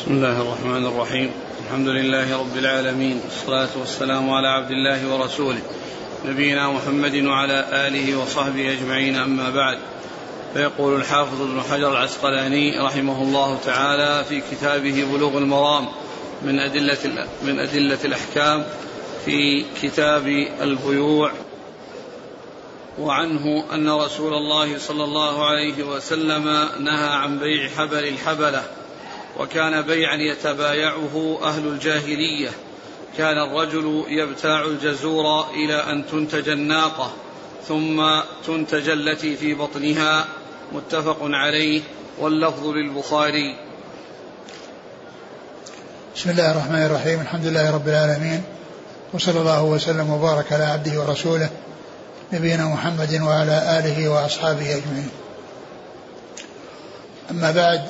بسم الله الرحمن الرحيم. الحمد لله رب العالمين. والصلاة والسلام على عبد الله ورسوله. نبينا محمد وعلى آله وصحبه أجمعين أما بعد. فيقول الحافظ ابن حجر العسقلاني رحمه الله تعالى في كتابه بلوغ المرام من أدلة من أدلة الأحكام في كتاب البيوع وعنه أن رسول الله صلى الله عليه وسلم نهى عن بيع حبل الحبلة. وكان بيعا يتبايعه أهل الجاهلية. كان الرجل يبتاع الجزور إلى أن تنتج الناقة ثم تنتج التي في بطنها متفق عليه واللفظ للبخاري. بسم الله الرحمن الرحيم الحمد لله رب العالمين وصلى الله وسلم وبارك على عبده ورسوله نبينا محمد وعلى آله وأصحابه أجمعين. أما بعد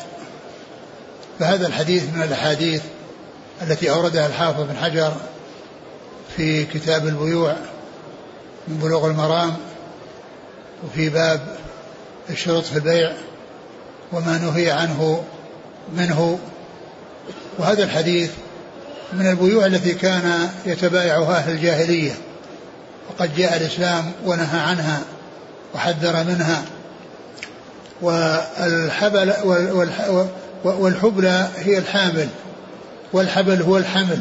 فهذا الحديث من الأحاديث التي أوردها الحافظ بن حجر في كتاب البيوع من بلوغ المرام وفي باب الشروط في البيع وما نهي عنه منه. وهذا الحديث من البيوع التي كان يتبايعها أهل الجاهلية وقد جاء الإسلام ونهى عنها وحذر منها. والحبل والحبلى هي الحامل والحبل هو الحمل.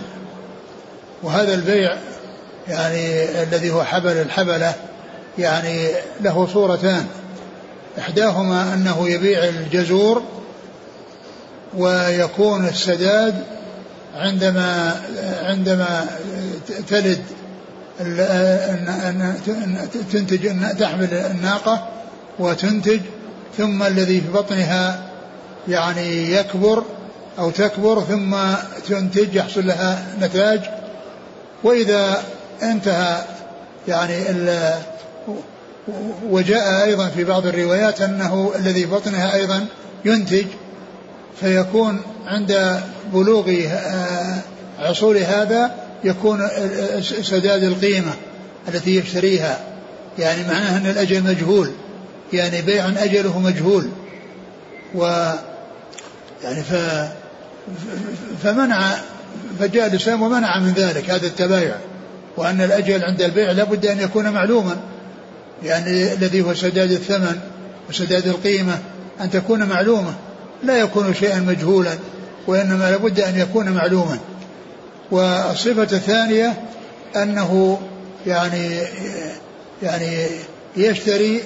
وهذا البيع يعني الذي هو حبل الحبلة يعني له صورتان. إحداهما أنه يبيع الجزور ويكون السداد عندما عندما تلد تنتج تحمل الناقة وتنتج ثم الذي في بطنها يعني يكبر أو تكبر ثم تنتج يحصل لها نتاج وإذا انتهى يعني وجاء أيضا في بعض الروايات أنه الذي بطنها أيضا ينتج فيكون عند بلوغ عصور هذا يكون سداد القيمة التي يشتريها. يعني معناها أن الأجل مجهول يعني بيع أجله مجهول. و يعني ف فمنع فجاء الإسلام ومنع من ذلك هذا التبايع وأن الأجل عند البيع لابد أن يكون معلوما يعني الذي هو سداد الثمن وسداد القيمة أن تكون معلومة لا يكون شيئا مجهولا وإنما لابد أن يكون معلوما. والصفة الثانية أنه يعني يعني يشتري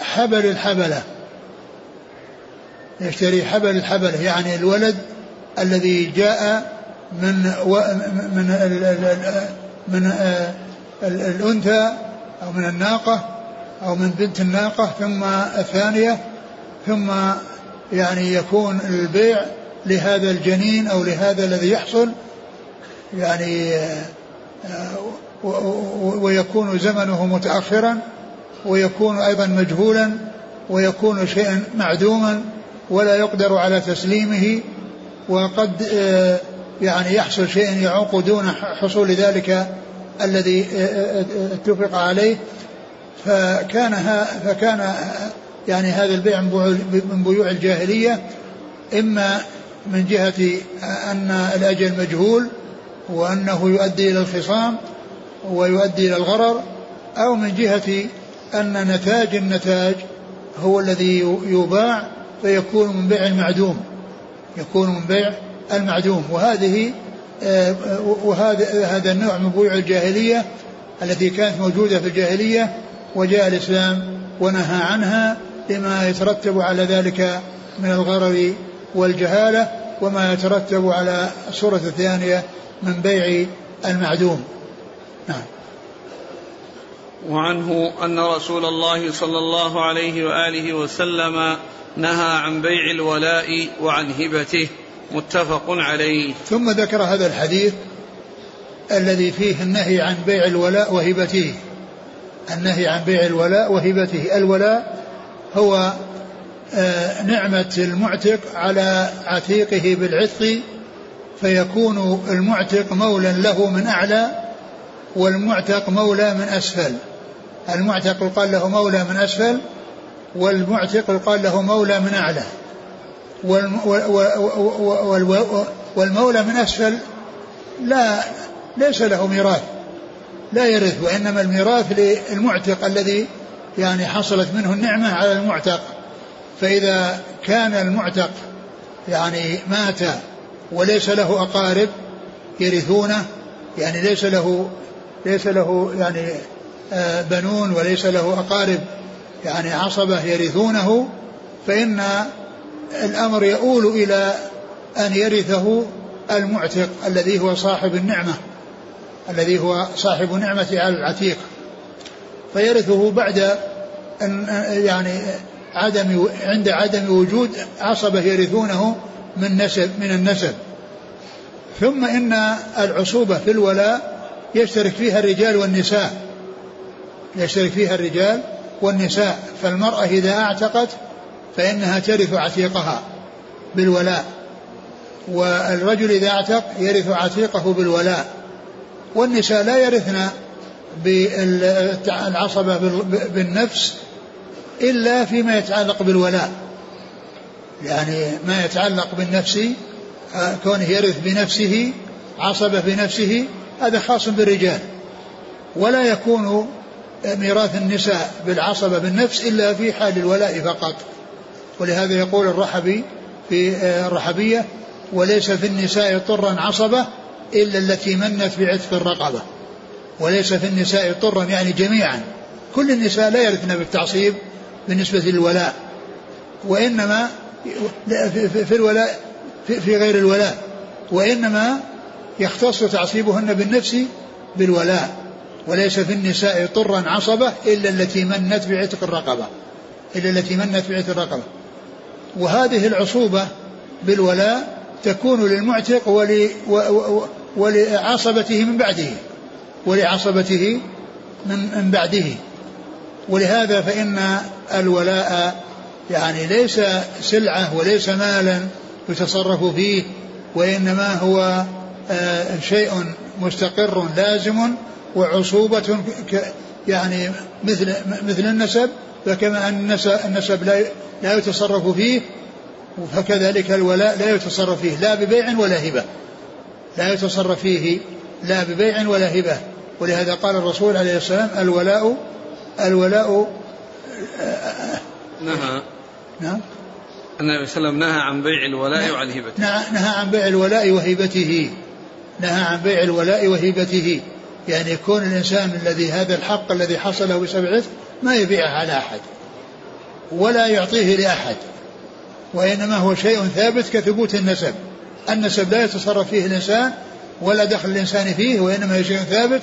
حبل الحبلة. يشتري حبل الحبلة يعني الولد الذي جاء من و من ال ال من الأنثى أو من الناقة أو من بنت الناقة ثم الثانية ثم يعني يكون البيع لهذا الجنين أو لهذا الذي يحصل يعني ويكون زمنه متأخرا ويكون أيضا مجهولا ويكون شيئا معدوما. ولا يقدر على تسليمه وقد يعني يحصل شيء يعوق دون حصول ذلك الذي اتفق عليه. فكان فكان يعني هذا البيع من بيوع الجاهلية إما من جهة أن الأجل مجهول وأنه يؤدي إلى الخصام ويؤدي إلى الغرر أو من جهة أن نتاج النتاج هو الذي يباع فيكون من بيع المعدوم يكون من بيع المعدوم. وهذه وهذا هذا النوع من بيوع الجاهلية التي كانت موجودة في الجاهلية وجاء الإسلام ونهى عنها لما يترتب على ذلك من الغرر والجهالة وما يترتب على الصورة الثانية من بيع المعدوم. نعم. وعنه أن رسول الله صلى الله عليه وآله وسلم نهى عن بيع الولاء وعن هبته. متفق عليه. ثم ذكر هذا الحديث الذي فيه النهي عن بيع الولاء وهبته. النهي عن بيع الولاء وهبته. الولاء هو آه، نعمة المعتق على عتيقه بالعتق فيكون المعتق مولا له من أعلى والمعتق مولى من أسفل. المعتق يقال له مولى من أسفل والمعتق يقال له مولى من أعلى. والمولى من أسفل لا ليس له ميراث لا يرث وإنما الميراث للمعتق الذي يعني حصلت منه النعمة على المعتق. فإذا كان المعتق يعني مات وليس له أقارب يرثونه يعني ليس له ليس له يعني بنون وليس له أقارب يعني عصبة يرثونه فإن الأمر يؤول إلى أن يرثه المعتق الذي هو صاحب النعمة الذي هو صاحب نعمة على العتيق. فيرثه بعد أن يعني عدم عند عدم وجود عصبة يرثونه من نسب من النسب. ثم إن العصوبة في الولاء يشترك فيها الرجال والنساء. يشترك فيها الرجال والنساء فالمرأة إذا أعتقت فإنها ترث عتيقها بالولاء والرجل إذا أعتق يرث عتيقه بالولاء والنساء لا يرثن بالعصبة بالنفس إلا فيما يتعلق بالولاء يعني ما يتعلق بالنفس كونه يرث بنفسه عصبة بنفسه هذا خاص بالرجال ولا يكون ميراث النساء بالعصبة بالنفس إلا في حال الولاء فقط. ولهذا يقول الرحبي في آه، الرحبية وليس في النساء طرا عصبة إلا التي منت بعتق الرقبة. وليس في النساء طرا يعني جميعا. كل النساء لا يرثن بالتعصيب بالنسبة للولاء. وإنما في الولاء في غير الولاء. وإنما يختص تعصيبهن بالنفس بالولاء. وليس في النساء طرا عصبة إلا التي منت بعتق الرقبة إلا التي منت بعتق الرقبة. وهذه العصوبة بالولاء تكون للمعتق ولعصبته من بعده ولعصبته من بعده. ولهذا فإن الولاء يعني ليس سلعة وليس مالا يتصرف فيه وإنما هو آه، شيء مستقر لازم وعصوبة يعني مثل مثل النسب فكما أن النسب, لا لا يتصرف فيه فكذلك الولاء لا يتصرف فيه لا ببيع ولا هبة. لا يتصرف فيه لا ببيع ولا هبة. ولهذا قال الرسول عليه السلام الولاء الولاء نهى. نعم. النبي صلى الله عليه وسلم نهى عن بيع الولاء وعن هبته. نهى عن بيع الولاء وهبته. نهى عن بيع الولاء وهبته. يعني يكون الإنسان الذي هذا الحق الذي حصل له بسبع ما يبيعه على أحد ولا يعطيه لأحد وإنما هو شيء ثابت كثبوت النسب. النسب لا يتصرف فيه الإنسان ولا دخل الإنسان فيه وإنما هو شيء ثابت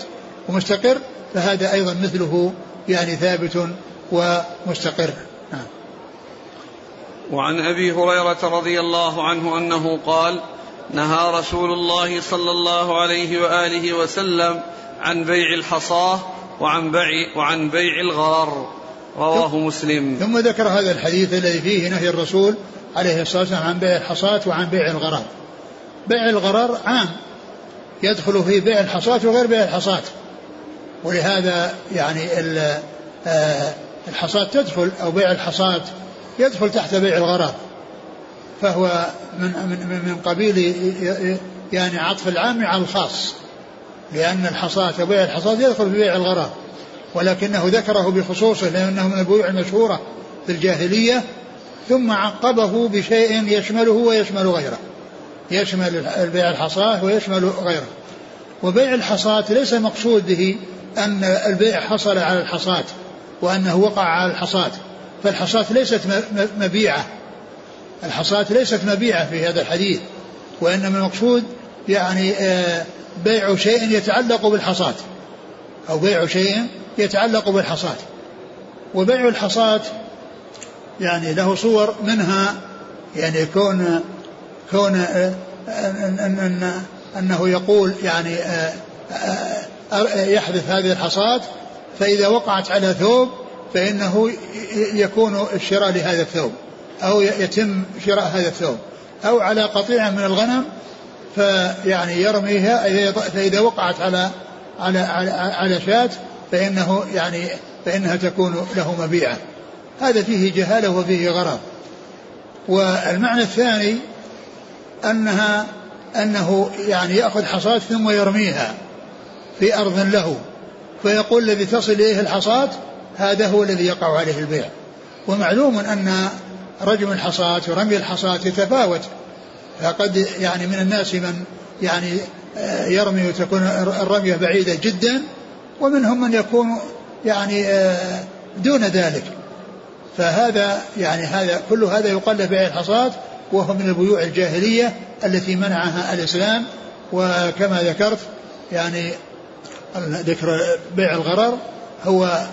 ومستقر فهذا أيضا مثله يعني ثابت ومستقر. نعم. وعن أبي هريرة رضي الله عنه أنه قال نهى رسول الله صلى الله عليه وآله وسلم عن بيع الحصاه وعن بيع وعن بيع الغرر. رواه مسلم. ثم ذكر هذا الحديث الذي فيه نهي الرسول عليه الصلاة والسلام عن بيع الحصاة وعن بيع الغرر. بيع الغرر عام. يدخل فيه بيع الحصاة وغير بيع الحصاة. ولهذا يعني آه، الحصاة تدخل أو بيع الحصاة يدخل تحت بيع الغرر. فهو من من من قبيل يعني عطف العام على الخاص. لأن الحصاة وبيع الحصاة يدخل في بيع الغرر ولكنه ذكره بخصوصه لأنه من البيوع المشهورة في الجاهلية ثم عقبه بشيء يشمله ويشمل غيره. يشمل البيع الحصاة ويشمل غيره. وبيع الحصاة ليس مقصود به أن البيع حصل على الحصاة وأنه وقع على الحصاة فالحصاة ليست مبيعة. الحصاة ليست مبيعة في هذا الحديث وإنما المقصود يعني آه، بيع شيء يتعلق بالحصاة أو بيع شيء يتعلق بالحصاة وبيع الحصاة يعني له صور منها يعني كون كون آه، أن أن أنه يقول يعني آه، يحذف هذه الحصاة فإذا وقعت على ثوب فإنه يكون الشراء لهذا الثوب أو يتم شراء هذا الثوب أو على قطيعة من الغنم فيعني يرميها فإذا وقعت على على على, على شاة فإنه يعني فإنها تكون له مبيعة. هذا فيه جهالة وفيه غرض. والمعنى الثاني أنها أنه يعني يأخذ حصاة ثم يرميها في أرض له. فيقول الذي تصل إليه الحصاة هذا هو الذي يقع عليه البيع. ومعلوم أن رجم الحصاة ورمي الحصاة يتفاوت. فقد يعني من الناس من يعني آه، يرمي وتكون الرمية بعيدة جدا ومنهم من يكون يعني آه، دون ذلك. فهذا يعني هذا كل هذا يقال له بيع الحصاة وهو من البيوع الجاهلية التي منعها الإسلام. وكما ذكرت يعني ذكر بيع الغرر هو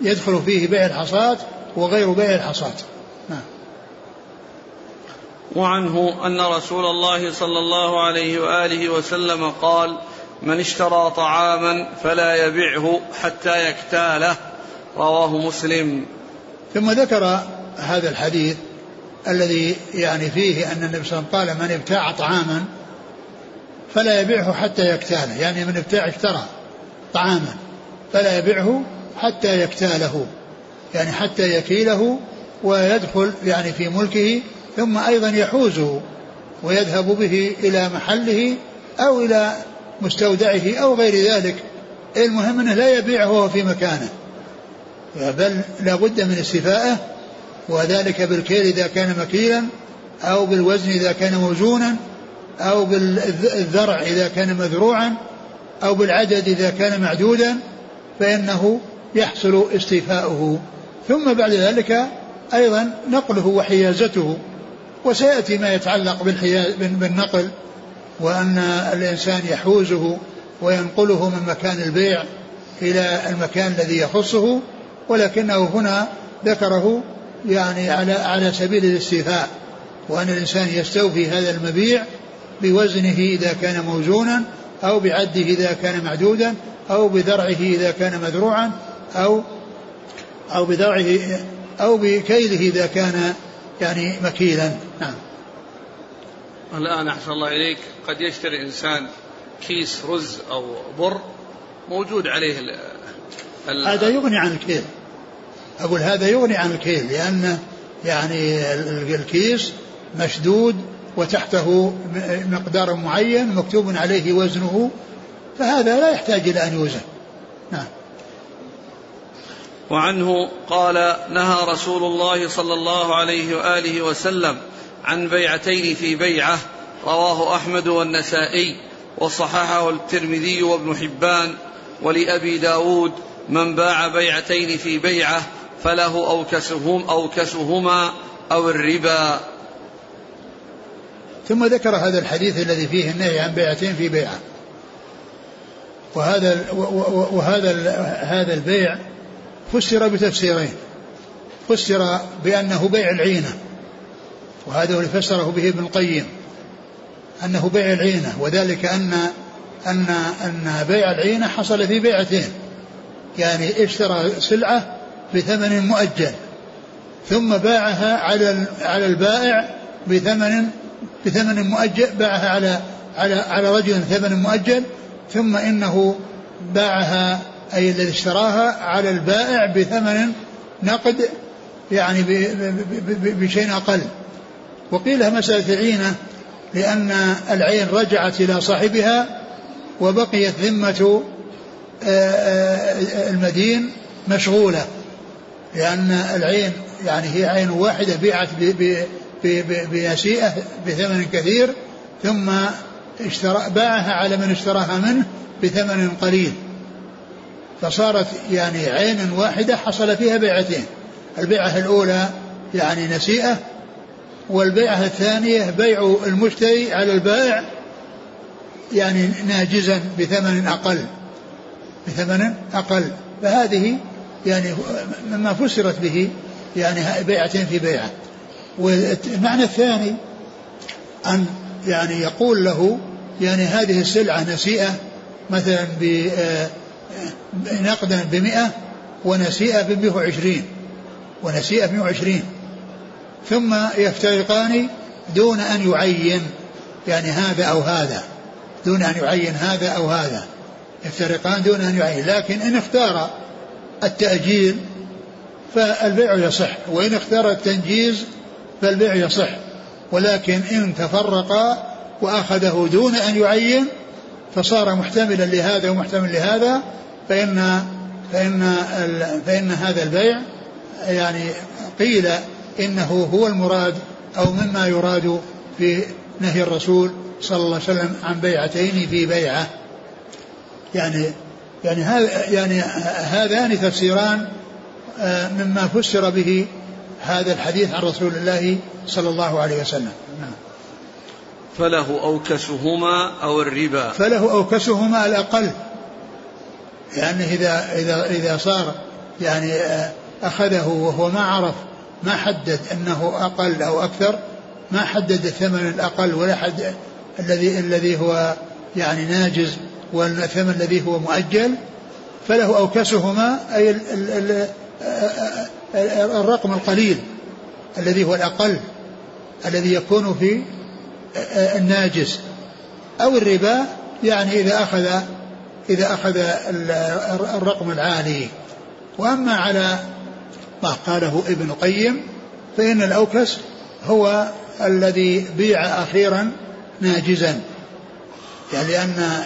يدخل فيه بيع الحصاة وغير بيع الحصاة نعم وعنه أن رسول الله صلى الله عليه وآله وسلم قال من اشترى طعاما فلا يبعه حتى يكتاله رواه مسلم. ثم ذكر هذا الحديث الذي يعني فيه أن النبي صلى الله عليه وسلم قال من ابتاع طعاما فلا يبيعه حتى يكتاله يعني من ابتاع اشترى طعاما فلا يبيعه حتى يكتاله. يعني حتى يكيله ويدخل يعني في ملكه ثم أيضا يحوزه ويذهب به إلى محله أو إلى مستودعه أو غير ذلك. المهم أنه لا يبيعه وهو في مكانه. بل لا بد من استيفائه وذلك بالكيل إذا كان مكيلا أو بالوزن إذا كان موزونا أو بالذرع إذا كان مذروعا أو بالعدد إذا كان معدودا فإنه يحصل استيفاؤه. ثم بعد ذلك أيضا نقله وحيازته. وسيأتي ما يتعلق بالنقل وأن الإنسان يحوزه وينقله من مكان البيع إلى المكان الذي يخصه ولكنه هنا ذكره يعني على على سبيل الاستيفاء وأن الإنسان يستوفي هذا المبيع بوزنه إذا كان موزونا أو بعده إذا كان معدودا أو بذرعه إذا كان مذروعا أو أو بذرعه أو بكيله إذا كان يعني مكيلا. نعم. الآن أحسن الله إليك. قد يشتري إنسان كيس رز أو بر موجود عليه ال ال هذا يغني عن الكيل. أقول هذا يغني عن الكيل لأن يعني الكيس مشدود وتحته مقدار معين مكتوب عليه وزنه فهذا لا يحتاج إلى أن يوزن. نعم. وعنه قال نهى رسول الله صلى الله عليه وآله وسلم عن بيعتين في بيعة رواه أحمد والنسائي وصححه الترمذي وابن حبان ولأبي داود من باع بيعتين في بيعة فله اوكسهم أوكسهما أو الربا. ثم ذكر هذا الحديث الذي فيه النهي عن بيعتين في بيعة. وهذا وهذا هذا البيع فسر بتفسيرين. فسر بأنه بيع العينة وهذا اللي فسره به ابن القيم أنه بيع العينة وذلك أن أن أن بيع العينة حصل في بيعتين. يعني اشترى سلعة بثمن مؤجل ثم باعها على على البائع بثمن بثمن مؤجل باعها على على على رجل ثمن مؤجل ثم إنه باعها أي الذي اشتراها على البائع بثمن نقد يعني بشيء أقل. وقيل مسألة عينة لأن العين رجعت إلى صاحبها وبقيت ذمة آه، آه، المدين مشغولة. لأن العين يعني هي عين واحدة بيعت بنسيئة بثمن كثير ثم اشترى باعها على من اشتراها منه بثمن قليل. فصارت يعني عين واحدة حصل فيها بيعتين. البيعة الأولى يعني نسيئة والبيعة الثانية بيع المشتري على البائع يعني ناجزا بثمن أقل بثمن أقل. فهذه يعني مما فسرت به يعني بيعتين في بيعة. والمعنى الثاني أن يعني يقول له يعني هذه السلعة نسيئة مثلا نقدا بمئة ونسيئة بمئة وعشرين ونسيئة بمئة وعشرين. ثم يفترقان دون أن يعين يعني هذا أو هذا دون أن يعين هذا أو هذا. يفترقان دون أن يعين لكن إن اختار التأجيل فالبيع يصح وإن اختار التنجيز فالبيع يصح. ولكن إن تفرقا وأخذه دون أن يعين فصار محتملا لهذا ومحتمل لهذا فإن فإن فإن هذا البيع يعني قيل إنه هو المراد أو مما يراد في نهي الرسول صلى الله عليه وسلم عن بيعتين في بيعة. يعني يعني هذا يعني هذان تفسيران آه، مما فسر به هذا الحديث عن رسول الله صلى الله عليه وسلم. نعم. فله أوكسهما أو الربا. فله أوكسهما الأقل. لأنه إذا إذا إذا صار يعني آه، أخذه وهو ما عرف ما حدد أنه أقل أو أكثر ما حدد الثمن الأقل ولا حد الذي الذي هو يعني ناجز والثمن الذي هو مؤجل فله أوكسهما أي الرقم القليل الذي هو الأقل الذي يكون في الناجز. أو الربا يعني إذا أخذ إذا أخذ الرقم العالي. وأما على ما قاله ابن قيم فإن الأوكس هو الذي بيع أخيرا ناجزا. يعني لأن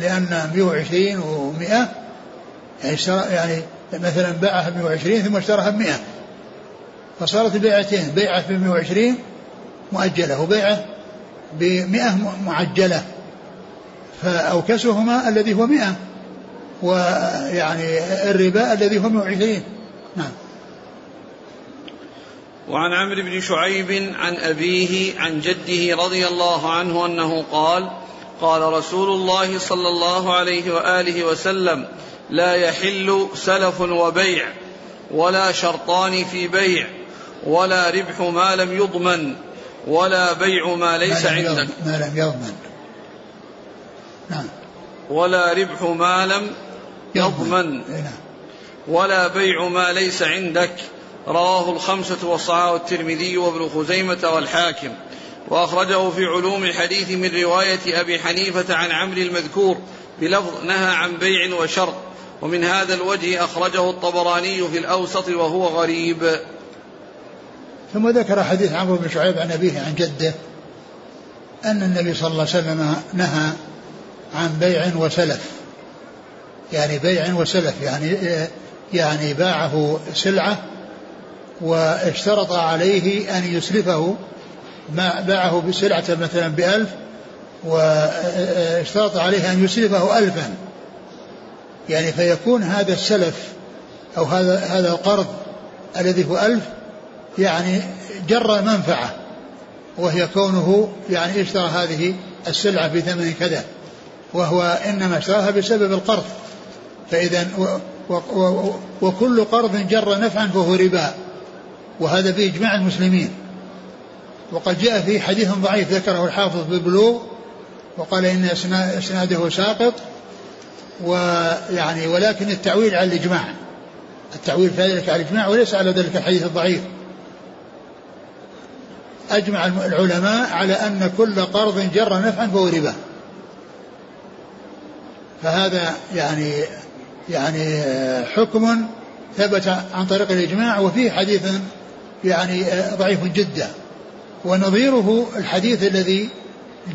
لأن 120 و100 يعني يعني مثلا باعها ب 120 ثم اشتراها ب 100 فصارت بيعتين بيعة ب 120 مؤجلة وبيعة ب 100 معجلة فأوكسهما الذي هو 100 ويعني الربا الذي هو 120 نعم. وعن عمرو بن شعيب عن أبيه عن جده رضي الله عنه أنه قال قال رسول الله صلى الله عليه وآله وسلم لا يحل سلف وبيع ولا شرطان في بيع ولا ربح ما لم يضمن ولا بيع ما ليس ما عندك. ما لم يضمن. نعم. ولا ربح ما لم يضمن. نعم. ولا بيع ما ليس عندك. رواه الخمسة وصححه الترمذي وابن خزيمة والحاكم. وأخرجه في علوم الحديث من رواية أبي حنيفة عن عمرو المذكور بلفظ نهى عن بيع وشرط ومن هذا الوجه أخرجه الطبراني في الأوسط وهو غريب. ثم ذكر حديث عمرو بن شعيب عن أبيه عن جده أن النبي صلى الله عليه وسلم نهى عن بيع وسلف. يعني بيع وسلف يعني يعني باعه سلعة واشترط عليه أن يسلفه ما باعه بسلعة مثلا بألف واشترط عليه أن يسلفه ألفا. يعني فيكون هذا السلف أو هذا هذا القرض الذي هو ألف يعني جر منفعة وهي كونه يعني اشترى هذه السلعة بثمن كذا. وهو إنما اشتراها بسبب القرض. فإذا وكل قرض جر نفعا فهو ربا. وهذا بإجماع المسلمين. وقد جاء في حديث ضعيف ذكره الحافظ بالبلوغ وقال إن إسناده ساقط ويعني ولكن التعويل على الإجماع. التعويل في ذلك على الإجماع وليس على ذلك الحديث الضعيف. أجمع العلماء على أن كل قرض جر نفعا فهو ربا. فهذا يعني يعني حكم ثبت عن طريق الإجماع وفيه حديث يعني ضعيف جدا ونظيره الحديث الذي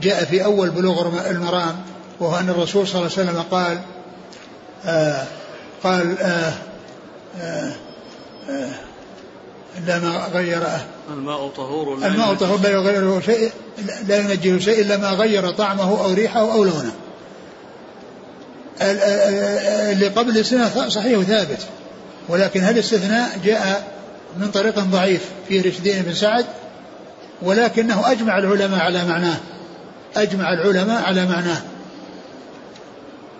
جاء في أول بلوغ المرام وهو أن الرسول صلى الله عليه وسلم قال آه قال آه آه آه إلا ما غير الماء طهور لا الماء طهور لا يغيره شيء لا ينجيه شيء إلا ما غير طعمه أو ريحه أو لونه. اللي قبل الاستثناء صحيح وثابت. ولكن هذا الاستثناء جاء من طريق ضعيف فيه رشدين بن سعد ولكنه أجمع العلماء على معناه. أجمع العلماء على معناه.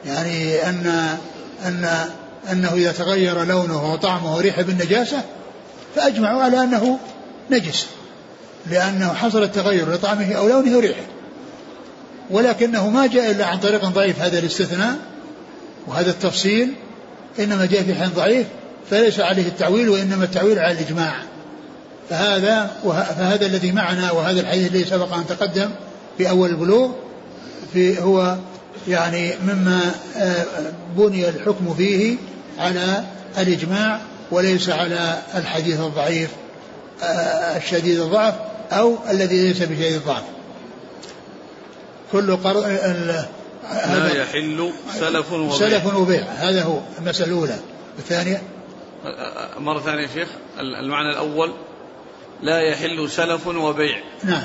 يعني أن أن أنه إذا تغير لونه وطعمه وريحه بالنجاسة فأجمعوا على أنه نجس لأنه حصل التغير لطعمه أو لونه وريحه ولكنه ما جاء إلا عن طريق ضعيف هذا الاستثناء وهذا التفصيل إنما جاء في حين ضعيف فليس عليه التعويل وإنما التعويل على الإجماع. فهذا فهذا الذي معنا وهذا الحديث الذي سبق أن تقدم في أول البلوغ في هو يعني مما آه، بني الحكم فيه على الإجماع وليس على الحديث الضعيف الشديد الضعف أو الذي ليس بشديد الضعف. كل قرض لا يحل سلف وبيع. سلف وبيع. هذا هو المسألة الأولى. الثانية؟ مرة ثانية شيخ. المعنى الأول لا يحل سلف وبيع. نعم.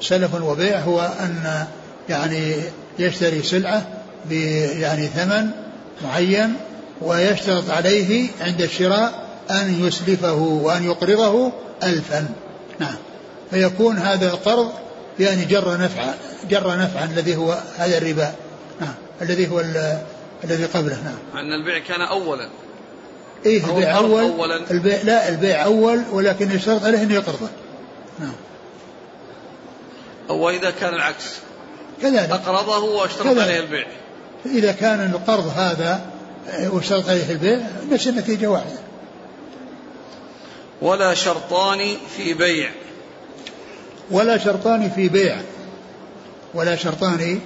سلف وبيع هو أن يعني يشتري سلعة ب يعني ثمن معين ويشترط عليه عند الشراء أن يسلفه وأن يقرضه ألفا. نعم. فيكون هذا القرض يعني جر نفعا جر نفعا الذي هو هذا الربا. الذي هو الذي قبله نعم. أن البيع كان أولا. إيه البيع أول أولا. البيع لا البيع أول ولكن يشترط عليه أنه يقرضه. نعم. أو إذا كان العكس. كذلك. أقرضه واشترط عليه البيع. إذا كان القرض هذا واشترط عليه البيع نفس النتيجة واحدة. ولا شرطان في بيع. ولا شرطان في بيع. ولا شرطان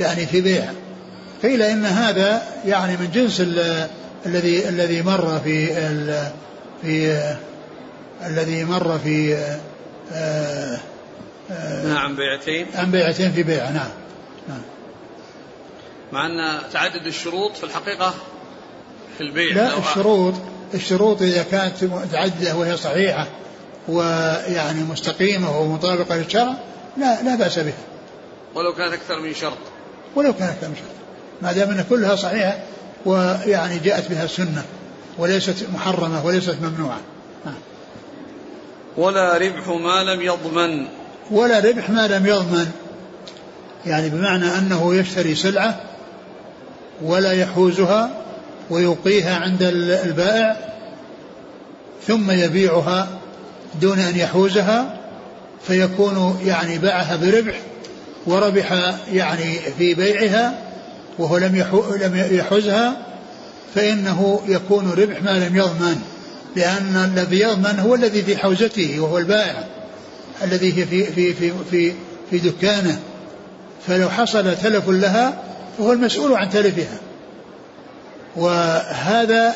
يعني في بيع. قيل إن هذا يعني من جنس الذي الذي مر في في الذي مر في آه آه عن بيعتين. عن بيعتين في بيع نعم نعم. مع أن تعدد الشروط في الحقيقة في البيع. لا الشروط الشروط إذا كانت متعددة وهي صحيحة ويعني مستقيمة ومطابقة للشرع لا لا بأس بها. ولو كانت أكثر من شرط. ولو كانت أكثر من شرط. ما دام أن كلها صحيحة ويعني جاءت بها السنة وليست محرمة وليست ممنوعة. ولا ربح ما لم يضمن. ولا ربح ما لم يضمن. يعني بمعنى أنه يشتري سلعة ولا يحوزها ويوقيها عند البائع ثم يبيعها دون أن يحوزها فيكون يعني باعها بربح وربح يعني في بيعها وهو لم لم يحوزها فإنه يكون ربح ما لم يضمن لأن الذي يضمن هو الذي في حوزته وهو البائع الذي هي في في في في, في دكانه. فلو حصل تلف لها فهو المسؤول عن تلفها. وهذا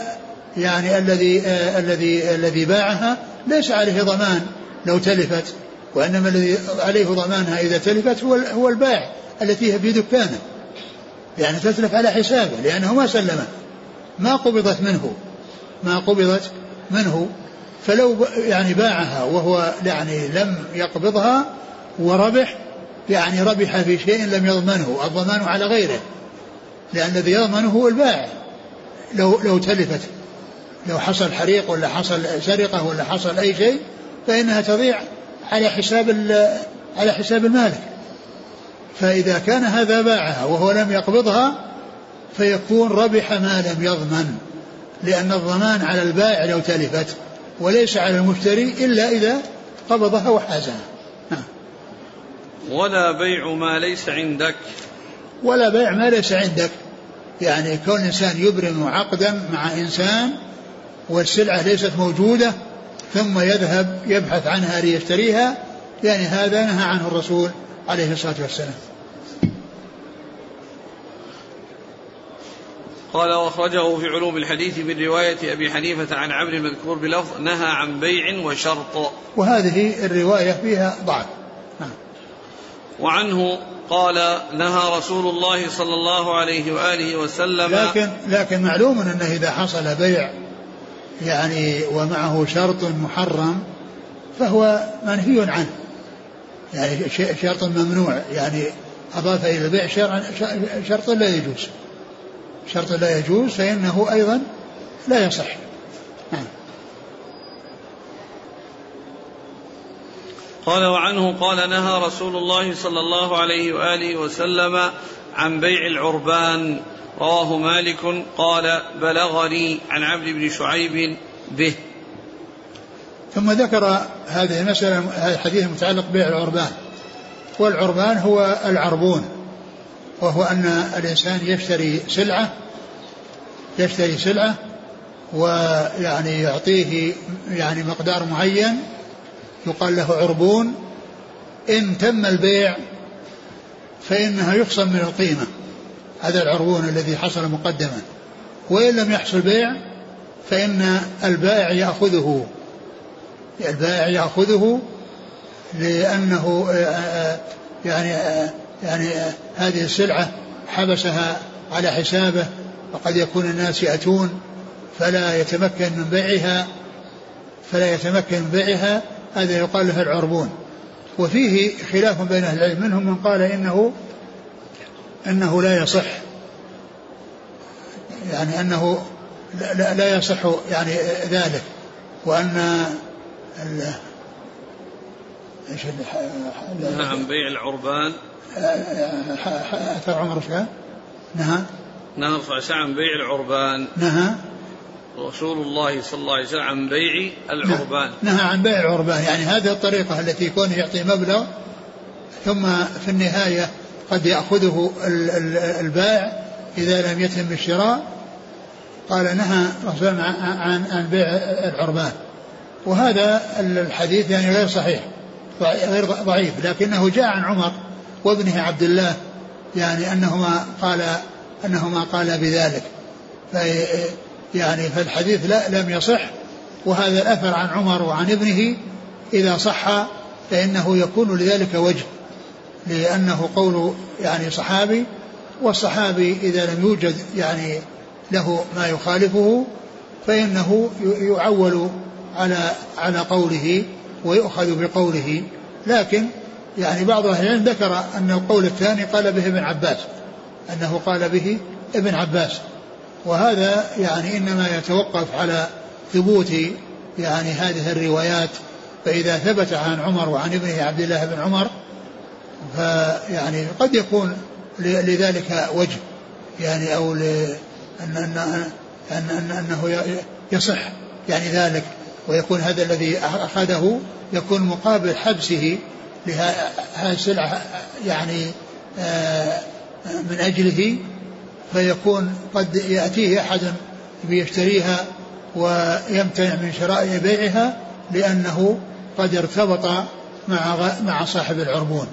يعني الذي آه الذي الذي باعها ليس عليه ضمان لو تلفت وإنما الذي عليه ضمانها إذا تلفت هو هو البائع التي هي في دكانه. يعني تتلف على حسابه لأنه ما سلمه ما قبضت منه ما قبضت منه فلو يعني باعها وهو يعني لم يقبضها وربح يعني ربح في شيء لم يضمنه الضمان على غيره لأن الذي يضمنه هو البائع. لو لو تلفت لو حصل حريق ولا حصل سرقة ولا حصل أي شيء فإنها تضيع على حساب على حساب المالك. فإذا كان هذا باعها وهو لم يقبضها فيكون ربح ما لم يضمن لأن الضمان على البائع لو تلفت وليس على المشتري إلا إذا قبضها وحازها. نعم. ولا بيع ما ليس عندك. ولا بيع ما ليس عندك. يعني كون إنسان يبرم عقدا مع إنسان والسلعة ليست موجودة ثم يذهب يبحث عنها ليشتريها يعني هذا نهى عنه الرسول عليه الصلاة والسلام. قال وأخرجه في علوم الحديث من رواية أبي حنيفة عن عمرو المذكور بلفظ نهى عن بيع وشرط. وهذه الرواية فيها ضعف. نعم. وعنه قال نهى رسول الله صلى الله عليه وآله وسلم. لكن لكن معلوم أنه إذا حصل بيع يعني ومعه شرط محرم فهو منهي عنه. يعني شرط ممنوع. يعني أضاف إلى البيع شرط لا يجوز. شرط لا يجوز فإنه أيضا لا يصح. نعم. قال وعنه قال نهى رسول الله صلى الله عليه وآله وسلم عن بيع العربان. رواه مالك قال بلغني عن عبد بن شعيب به. ثم ذكر هذه المسألة الحديث المتعلق ببيع العربان والعربان هو العربون وهو أن الإنسان يشتري سلعة يشتري سلعة ويعني يعطيه يعني مقدار معين يقال له عربون. إن تم البيع فإنها يخصم من القيمة. هذا العربون الذي حصل مقدما. وإن لم يحصل بيع فإن البائع يأخذه. البائع يأخذه لأنه يعني يعني هذه السلعة حبسها على حسابه وقد يكون الناس يأتون فلا يتمكن من بيعها فلا يتمكن من بيعها هذا يقال له العربون. وفيه خلاف بين أهل العلم منهم من قال إنه أنه لا يصح يعني أنه لا, لا يصح يعني ذلك وأن إيش نعم بيع العربان. اثر عمر فيها؟ نهى. نهى صلى عن بيع العربان. نهى. رسول الله صلى الله عليه وسلم عن بيع العربان. نهى. عن بيع العربان. يعني هذه الطريقة التي يكون يعطي مبلغ ثم في النهاية قد يأخذه البائع إذا لم يتم الشراء. قال نهى رسول الله عن عن بيع العربان. وهذا الحديث يعني غير صحيح غير ضعيف لكنه جاء عن عمر وابنه عبد الله يعني أنهما قال أنهما قال بذلك. في يعني فالحديث لا لم يصح وهذا الأثر عن عمر وعن ابنه إذا صح فإنه يكون لذلك وجه لأنه قول يعني صحابي والصحابي إذا لم يوجد يعني له ما يخالفه فإنه يعول على على قوله ويؤخذ بقوله. لكن يعني بعض أهل العلم ذكر أن القول الثاني قال به ابن عباس أنه قال به ابن عباس. وهذا يعني إنما يتوقف على ثبوت يعني هذه الروايات. فإذا ثبت عن عمر وعن ابنه عبد الله بن عمر فيعني قد يكون لذلك وجه. يعني أو أن أن أن أن أنه يصح يعني ذلك. ويكون هذا الذي أخذه يكون مقابل حبسه لهذه السلعة يعني آه، من أجله فيكون قد يأتيه أحد ليشتريها ويمتنع من شراء بيعها لأنه قد ارتبط مع مع صاحب العربون.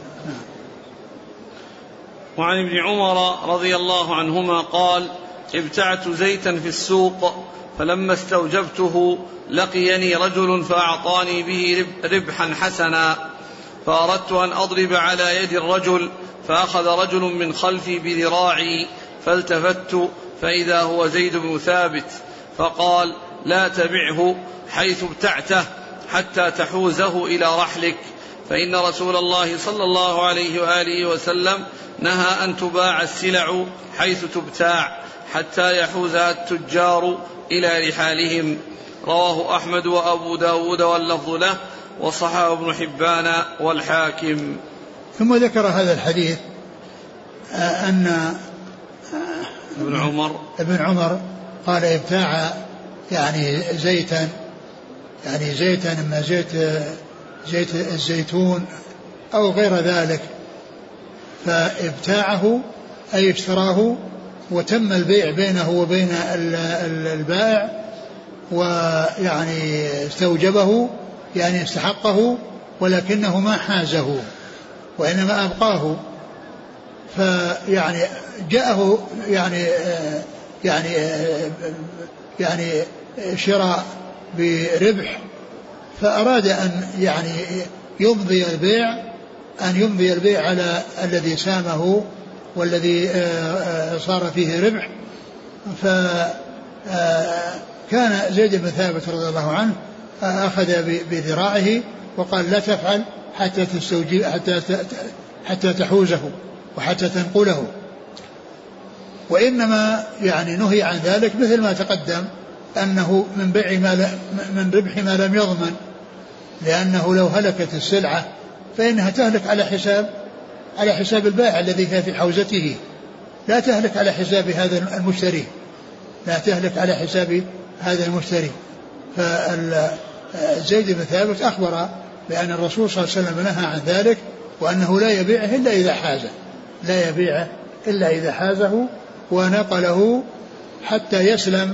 وعن ابن عمر رضي الله عنهما قال ابتعت زيتا في السوق فلما استوجبته لقيني رجل فأعطاني به ربحا حسنا فأردت أن أضرب على يد الرجل فأخذ رجل من خلفي بذراعي فالتفت فإذا هو زيد بن ثابت فقال لا تبعه حيث ابتعته حتى تحوزه إلى رحلك فإن رسول الله صلى الله عليه وآله وسلم نهى أن تباع السلع حيث تبتاع حتى يحوزها التجار إلى رحالهم. رواه أحمد وأبو داود واللفظ له وصححه ابن حبان والحاكم. ثم ذكر هذا الحديث آه، أن آه، ابن عمر. ابن عمر قال ابتاع يعني زيتا يعني زيتا أما زيت زيت الزيتون أو غير ذلك فابتاعه أي اشتراه وتم البيع بينه وبين البائع ويعني استوجبه يعني استحقه ولكنه ما حازه وإنما أبقاه. فيعني جاءه يعني يعني يعني شراء بربح فأراد أن يعني يمضي البيع أن يمضي البيع على الذي سامه والذي صار فيه ربح ف كان زيد بن ثابت رضي الله عنه أخذ بذراعه وقال لا تفعل حتى تستوجب حتى حتى تحوزه وحتى تنقله. وإنما يعني نهي عن ذلك مثل ما تقدم أنه من بيع ما من ربح ما لم يضمن لأنه لو هلكت السلعة فإنها تهلك على حساب على حساب البائع الذي هي في حوزته. لا تهلك على حساب هذا المشتري. لا تهلك على حساب هذا المشتري. فزيد بن ثابت أخبر بأن الرسول صلى الله عليه وسلم نهى عن ذلك وأنه لا يبيعه إلا إذا حازه لا يبيعه إلا إذا حازه ونقله حتى يسلم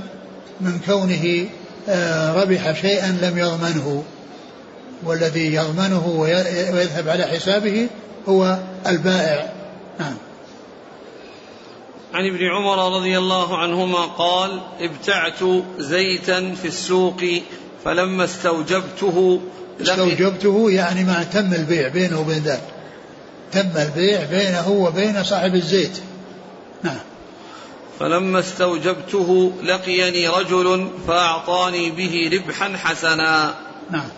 من كونه آه، ربح شيئا لم يضمنه. والذي يضمنه ويذهب على حسابه هو البائع. نعم. عن ابن عمر رضي الله عنهما قال ابتعت زيتا في السوق فلما استوجبته استوجبته يعني مع تم البيع بينه وبين ذاك تم البيع بينه وبين صاحب الزيت. نعم. فلما استوجبته لقيني رجل فأعطاني به ربحا حسنا. نعم.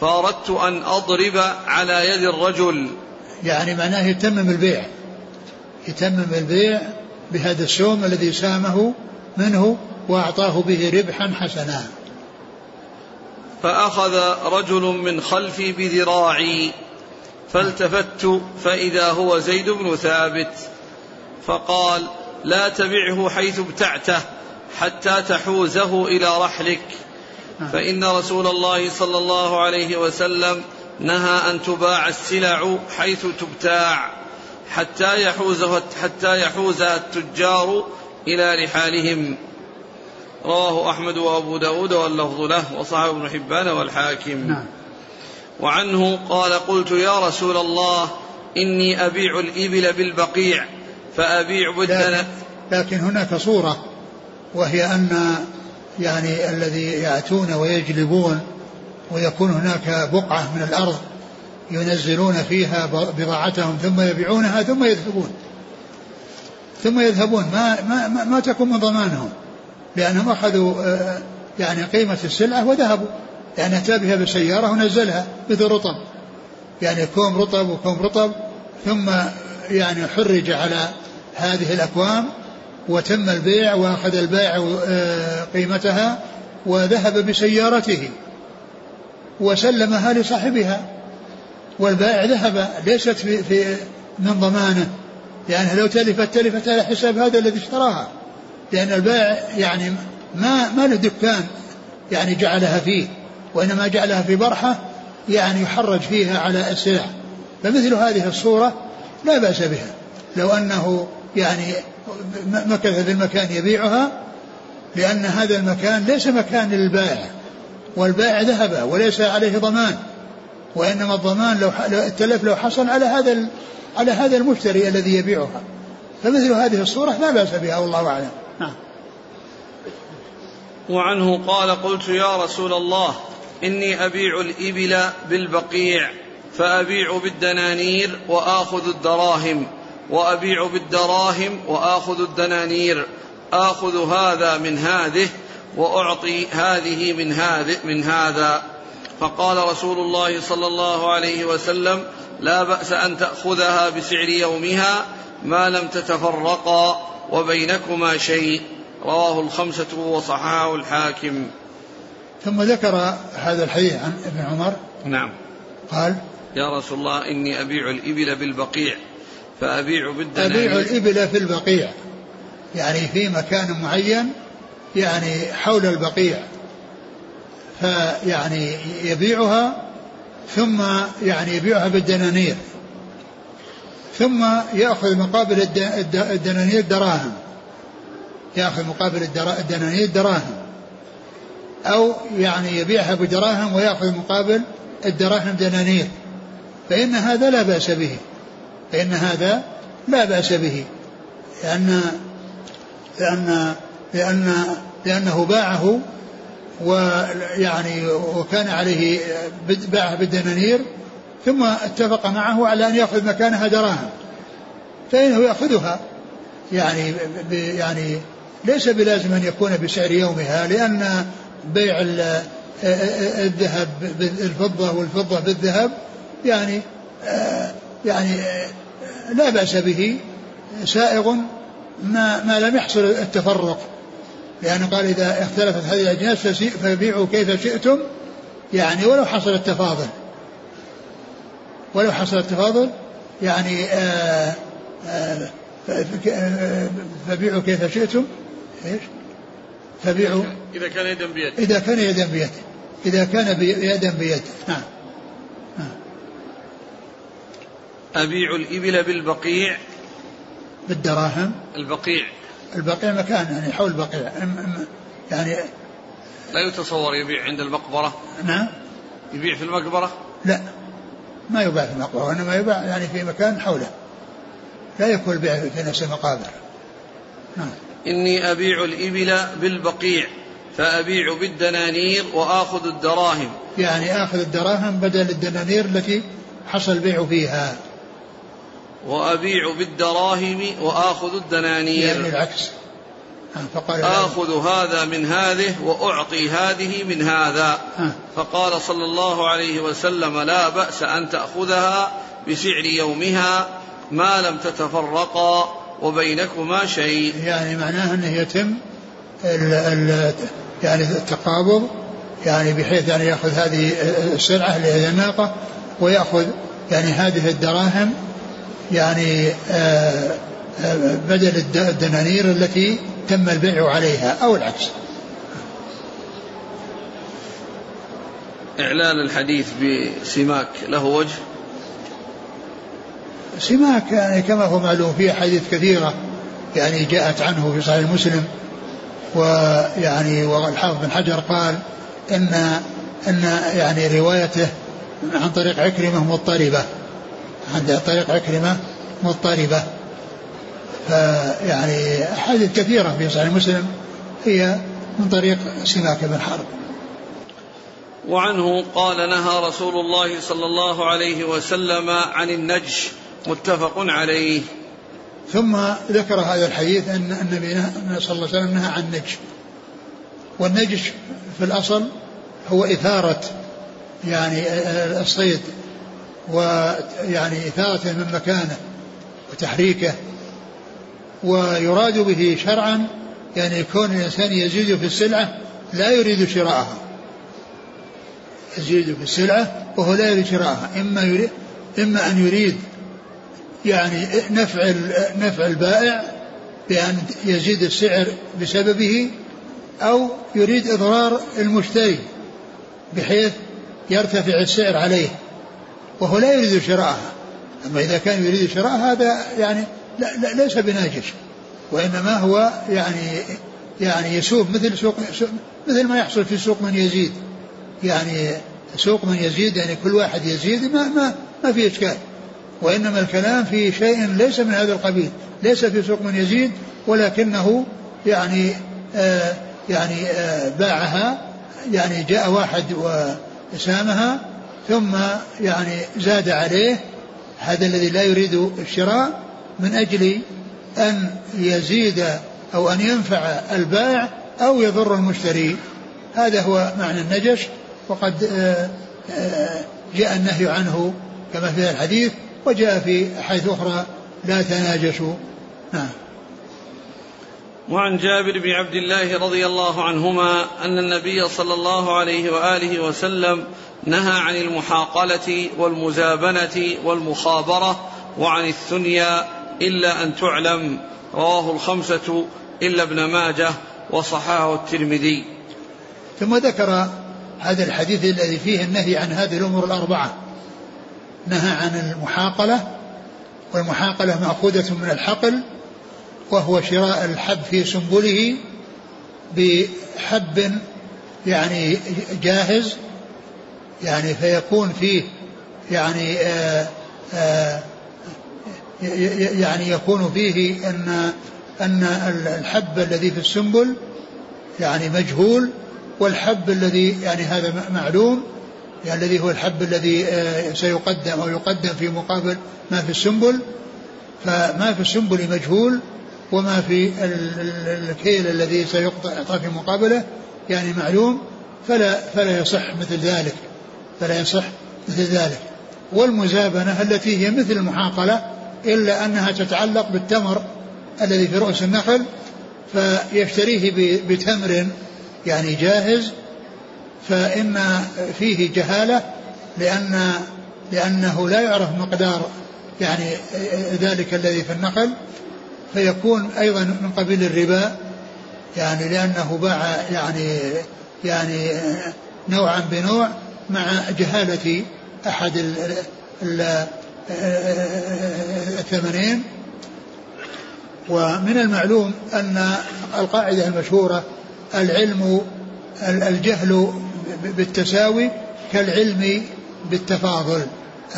فأردت أن أضرب على يد الرجل. يعني معناه يتمم البيع. يتمم البيع بهذا السوم الذي سامه منه وأعطاه به ربحا حسنا. فأخذ رجل من خلفي بذراعي فالتفت فإذا هو زيد بن ثابت فقال لا تبعه حيث ابتعته حتى تحوزه إلى رحلك فإن رسول الله صلى الله عليه وسلم نهى أن تباع السلع حيث تبتاع حتى يحوزها حتى يحوزها التجار إلى رحالهم. رواه أحمد وأبو داود واللفظ له وصححه ابن حبان والحاكم. نعم. وعنه قال قلت يا رسول الله إني أبيع الإبل بالبقيع فأبيع لكن, لكن هناك صورة وهي أن يعني الذي يأتون ويجلبون ويكون هناك بقعة من الأرض ينزلون فيها بضاعتهم ثم يبيعونها ثم يذهبون. ثم يذهبون. ما ما ما, ما تكون من ضمانهم. لأنهم أخذوا آه، يعني قيمة السلعة وذهبوا. يعني أتى بها بسيارة ونزلها مثل رطب. يعني كوم رطب وكوم رطب. ثم يعني حرج على هذه الأكوام وتم البيع وأخذ البائع آه، قيمتها وذهب بسيارته. وسلمها لصاحبها والبائع ذهب ليست في, في من ضمانه لأنها لو تلفت تلفت على حساب هذا الذي اشتراها. لأن البائع يعني ما ما له دكان يعني جعلها فيه وإنما جعلها في برحة يعني يحرج فيها على السلع. فمثل هذه الصورة لا بأس بها. لو أنه يعني مكث في المكان يبيعها لأن هذا المكان ليس مكان للبائع. والبائع ذهب وليس عليه ضمان وإنما الضمان لو التلف لو حصل على هذا على هذا المشتري الذي يبيعها. فمثل هذه الصورة لا بأس بها والله أعلم. نعم. وعنه قال قلت يا رسول الله إني أبيع الإبل بالبقيع فأبيع بالدنانير وآخذ الدراهم وأبيع بالدراهم وآخذ الدنانير آخذ هذا من هذه وأعطي هذه من هذه من هذا. فقال رسول الله صلى الله عليه وسلم لا بأس أن تأخذها بسعر يومها ما لم تتفرقا وبينكما شيء. رواه الخمسة وصححه الحاكم. ثم ذكر هذا الحديث عن ابن عمر. نعم. قال يا رسول الله إني أبيع الإبل بالبقيع فأبيع بالدنانير. أبيع الإبل في البقيع. يعني في مكان معين يعني حول البقيع فيعني يبيعها ثم يعني يبيعها بالدنانير ثم يأخذ مقابل الدنانير دراهم يأخذ مقابل الدنانير دراهم أو يعني يبيعها بدراهم ويأخذ مقابل الدراهم دنانير فإن هذا لا بأس به فإن هذا لا بأس به لأن لأن لأن لأنه باعه ويعني وكان عليه باعه بالدنانير ثم اتفق معه على أن يأخذ مكانها دراهم. فإنه يأخذها. يعني يعني ليس بلازم أن يكون بسعر يومها لأن بيع الذهب بالفضة والفضة بالذهب يعني يعني لا بأس به سائغ ما, ما لم يحصل التفرق. لأنه قال إذا اختلفت هذه الأجناس فبيعوا كيف شئتم يعني ولو حصل التفاضل. ولو حصل التفاضل يعني آآ آآ فبيعوا كيف شئتم. إيش؟ فبيعوا. إذا كان يدا بيد إذا كان يدا بيد إذا كان يدا بيد نعم. أبيع الإبل بالبقيع. بالدراهم. البقيع. البقيع مكان يعني حول البقيع. يعني لا يتصور يبيع عند المقبرة؟ نعم. يبيع في المقبرة؟ لا. ما يباع في المقبرة وإنما يباع يعني في مكان حوله. لا يكون البيع في نفس المقابر. نعم. إني أبيع الإبل بالبقيع فأبيع بالدنانير وآخذ الدراهم. يعني آخذ الدراهم بدل الدنانير التي حصل البيع فيها. وأبيع بالدراهم وآخذ الدنانير. يعني العكس. فقال آخذ هذا من هذه وأعطي هذه من هذا. فقال صلى الله عليه وسلم لا بأس أن تأخذها بسعر يومها ما لم تتفرقا وبينكما شيء. يعني معناه أنه يتم ال ال يعني التقابض يعني بحيث يعني يأخذ هذه السلعة اللي هي الناقة ويأخذ يعني هذه الدراهم يعني آه، آه، بدل الدنانير التي تم البيع عليها أو العكس. إعلان الحديث بسماك له وجه؟ سماك يعني كما هو معلوم في أحاديث كثيرة يعني جاءت عنه في صحيح مسلم ويعني والحافظ بن حجر قال إن إن يعني روايته عن طريق عكرمة مضطربة. عن طريق عكرمة مضطربة. فيعني أحاديث كثيرة في صحيح مسلم هي من طريق سماك بن حرب. وعنه قال نهى رسول الله صلى الله عليه وسلم عن النجش متفق عليه. ثم ذكر هذا الحديث أن النبي صلى الله عليه وسلم نهى عن النجش. والنجش في الأصل هو إثارة يعني الصيد. ويعني اثارته من مكانه وتحريكه ويراد به شرعا يعني يكون الإنسان يزيد في السلعة لا يريد شراءها. يزيد في السلعة وهو لا يريد شراءها. إما يريد إما أن يريد يعني نفع نفع البائع بأن يزيد السعر بسببه أو يريد إضرار المشتري بحيث يرتفع السعر عليه. وهو لا يريد شراءها. أما إذا كان يريد شراءها هذا يعني لا لا ليس بناجش. وإنما هو يعني يعني يسوق مثل سوق مثل ما يحصل في سوق من يزيد. يعني سوق من يزيد يعني كل واحد يزيد ما ما ما في إشكال. وإنما الكلام في شيء ليس من هذا القبيل. ليس في سوق من يزيد ولكنه يعني آه يعني آه باعها يعني جاء واحد وسامها ثم يعني زاد عليه هذا الذي لا يريد الشراء من أجل أن يزيد أو أن ينفع البائع أو يضر المشتري. هذا هو معنى النجش. وقد آه، آه، جاء النهي عنه كما في الحديث وجاء في حيث أخرى لا تناجشوا. نعم. وعن جابر بن عبد الله رضي الله عنهما أن النبي صلى الله عليه وآله وسلم نهى عن المحاقلة والمزابنة والمخابرة وعن الثنيا إلا أن تعلم. رواه الخمسة إلا ابن ماجه وصححه الترمذي. ثم ذكر هذا الحديث الذي فيه النهي عن هذه الأمور الأربعة. نهى عن المحاقلة والمحاقلة مأخوذة من الحقل وهو شراء الحب في سنبله بحب يعني جاهز يعني فيكون فيه يعني آآ آه، آآ آه، يعني يكون فيه إن إن الحب الذي في السنبل يعني مجهول والحب الذي يعني هذا معلوم يعني الذي هو الحب الذي آه، سيقدم أو يقدم في مقابل ما في السنبل. فما في السنبل مجهول وما في الكيل الذي سيعطى في مقابلة يعني معلوم فلا فلا يصح مثل ذلك فلا يصح مثل ذلك. والمزابنة التي هي مثل المحاقلة إلا أنها تتعلق بالتمر الذي في رؤوس النخل فيشتريه بتمر يعني جاهز فإن فيه جهالة لأن لأنه لا يعرف مقدار يعني ذلك الذي في النخل فيكون أيضا من قبيل الربا يعني لأنه باع يعني يعني نوعا بنوع مع جهالة أحد الثمنين. ومن المعلوم أن القاعدة المشهورة العلم الجهل بالتساوي كالعلم بالتفاضل.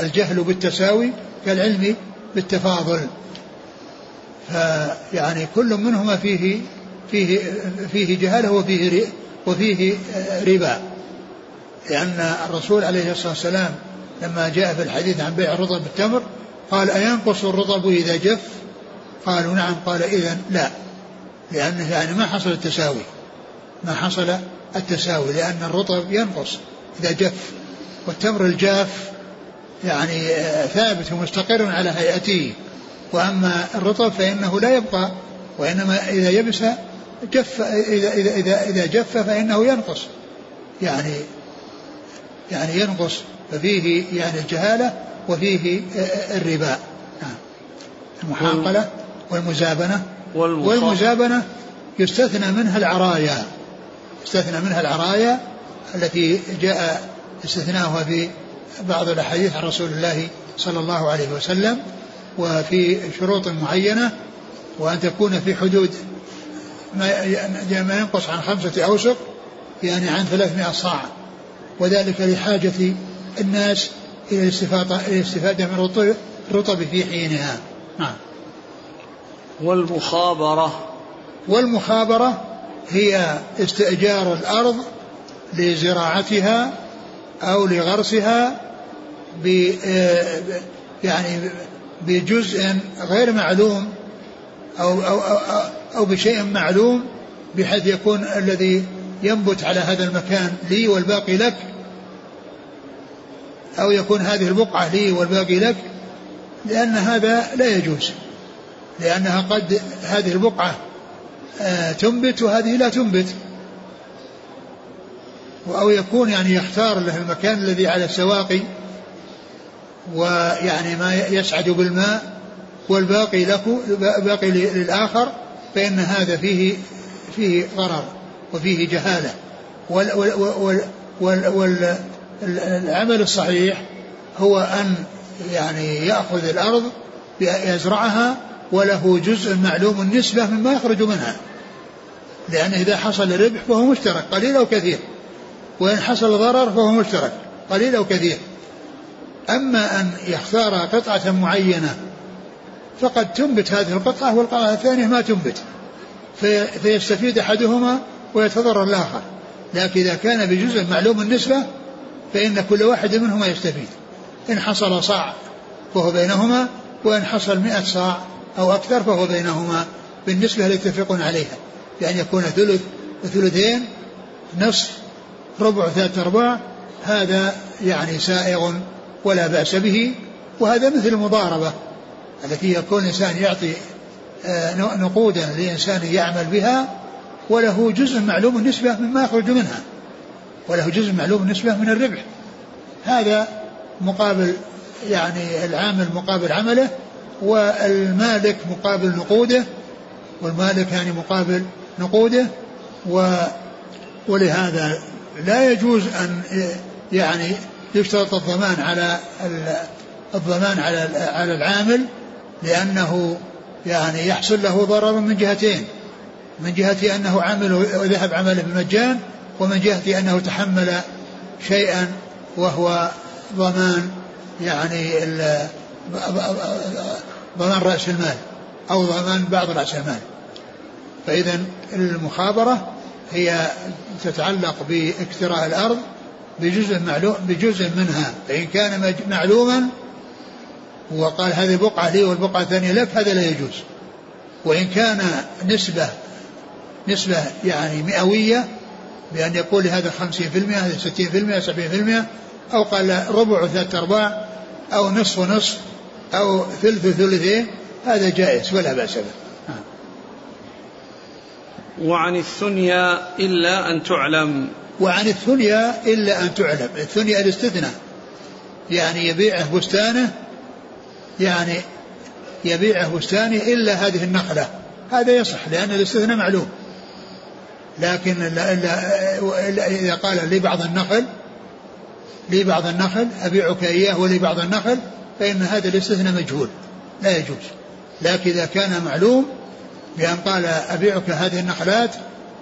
الجهل بالتساوي كالعلم بالتفاضل. فيعني كل منهما فيه فيه فيه جهالة وفيه وفيه ربا. لأن الرسول عليه الصلاة والسلام لما جاء في الحديث عن بيع الرطب بالتمر قال أينقص الرطب إذا جف؟ قالوا نعم. قال إذا لا. لأنه يعني ما حصل التساوي. ما حصل التساوي. لأن الرطب ينقص إذا جف. والتمر الجاف يعني ثابت ومستقر على هيئته. وأما الرطب فإنه لا يبقى وإنما إذا يبس جف إذا إذا إذا, إذا جف فإنه ينقص. يعني يعني ينقص ففيه يعني الجهالة وفيه الربا. نعم. المحاقلة والمزابنة والمزابنة يستثنى منها العرايا. يستثنى منها العرايا التي جاء استثناؤها في بعض الأحاديث عن رسول الله صلى الله عليه وسلم. وفي شروط معينة وأن تكون في حدود ما, ينقص عن خمسة أوسق يعني عن ثلاثمائة صاع. وذلك لحاجة الناس إلى الاستفادة, من الرطب في حينها. نعم. والمخابرة. والمخابرة هي استئجار الأرض لزراعتها أو لغرسها ب يعني بجزء غير معلوم أو, أو, أو, أو بشيء معلوم بحيث يكون الذي ينبت على هذا المكان لي والباقي لك أو يكون هذه البقعة لي والباقي لك لأن هذا لا يجوز. لأنها قد هذه البقعة آه، تنبت وهذه لا تنبت. أو يكون يعني يختار له المكان الذي على السواقي ويعني ما يسعد بالماء والباقي له باقي للآخر فإن هذا فيه فيه غرر وفيه جهالة. وال وال وال وال العمل الصحيح هو أن يعني يأخذ الأرض يزرعها وله جزء معلوم النسبة مما يخرج منها. لأن إذا حصل ربح فهو مشترك قليل أو كثير. وإن حصل ضرر فهو مشترك قليل أو كثير. أما أن يختار قطعة معينة فقد تنبت هذه القطعة والقطعة الثانية ما تنبت. في فيستفيد أحدهما ويتضرر الآخر. لكن إذا كان بجزء معلوم النسبة فإن كل واحد منهما يستفيد. إن حصل صاع فهو بينهما وإن حصل مئة صاع أو أكثر فهو بينهما. بالنسبة التي يتفقون عليها. بأن يكون ثلث وثلثين نصف ربع ثلاثة أرباع هذا يعني سائغ ولا بأس به وهذا مثل المضاربة التي يكون الإنسان يعطي آه، نقودا لإنسان يعمل بها وله جزء معلوم النسبة مما يخرج منها وله جزء معلوم النسبة من الربح. هذا مقابل يعني العامل مقابل عمله والمالك مقابل نقوده والمالك يعني مقابل نقوده و ولهذا لا يجوز أن يعني يشترط الضمان على الضمان على على العامل لأنه يعني يحصل له ضرر من جهتين. من جهة أنه عمل وذهب عمله بالمجان ومن جهة أنه تحمل شيئا وهو ضمان يعني ضمان رأس المال أو ضمان بعض رأس المال. فإذا المخابرة هي تتعلق باكتراء الأرض بجزء معلوم بجزء منها فإن كان معلوما وقال هذه بقعة لي والبقعة الثانية لك هذا لا يجوز. وإن كان نسبة نسبة يعني مئوية بأن يقول هذا ستين في المئة سبعين في المئة أو قال ربع وثلاثة أرباع أو نصف ونصف أو ثلث وثلثين هذا جائز ولا بأس به. وعن الثنيا إلا أن تعلم وعن الثنيا إلا أن تعلم. الثنيا الاستثناء. يعني يبيعه بستانه يعني يبيعه بستانه إلا هذه النخلة هذا يصح لأن الاستثناء معلوم. لكن إلا, إلا إذا قال لي بعض النخل لي بعض النخل أبيعك إياه ولي بعض النخل فإن هذا الاستثناء مجهول. لا يجوز. لكن إذا كان معلوم بأن قال أبيعك هذه النخلات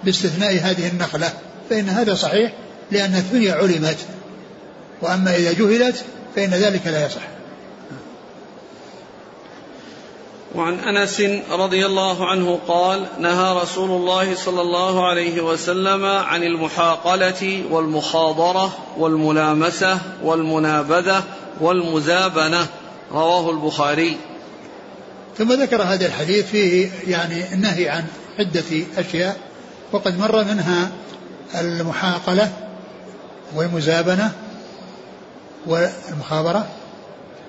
باستثناء هذه النخلة فإن هذا صحيح لأن الدنيا علمت وأما إذا جهلت فإن ذلك لا يصح. وعن أنس رضي الله عنه قال نهى رسول الله صلى الله عليه وسلم عن المحاقلة والمخاضرة والملامسة والمنابذة والمزابنة. رواه البخاري. ثم ذكر هذا الحديث فيه يعني النهي عن عدة أشياء وقد مر منها المحاقلة والمزابنة والمخابرة؟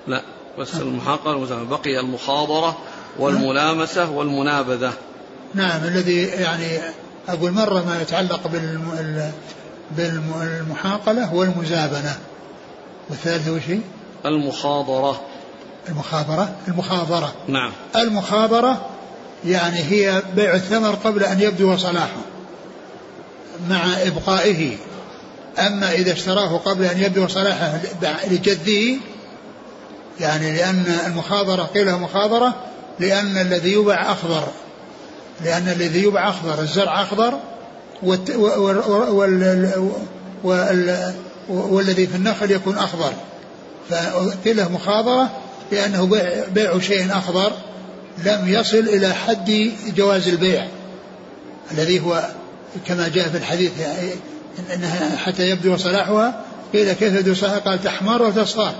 لا بس المحاقلة والمزابنة. بقي المخاضره والملامسة والمنابذة. نعم الذي يعني أقول مرة ما يتعلق بالمحاقلة والمزابنة. والثالث وش المخاضرة المخابرة. المخاضرة نعم. المخابرة يعني هي بيع الثمر قبل أن يبدو صلاحه. مع إبقائه. أما إذا اشتراه قبل أن يبدو صلاحه لجده يعني لأن المخاضرة قيل مخاضرة لأن الذي يباع أخضر. لأن الذي يباع أخضر الزرع أخضر والذي في النخل يكون أخضر. فقيل مخاضرة لأنه بيع شيء أخضر لم يصل إلى حد جواز البيع الذي هو كما جاء في الحديث يعني إنها حتى يبدو صلاحها قيل كيف يبدو صلاحها؟ قال تحمر وتصفار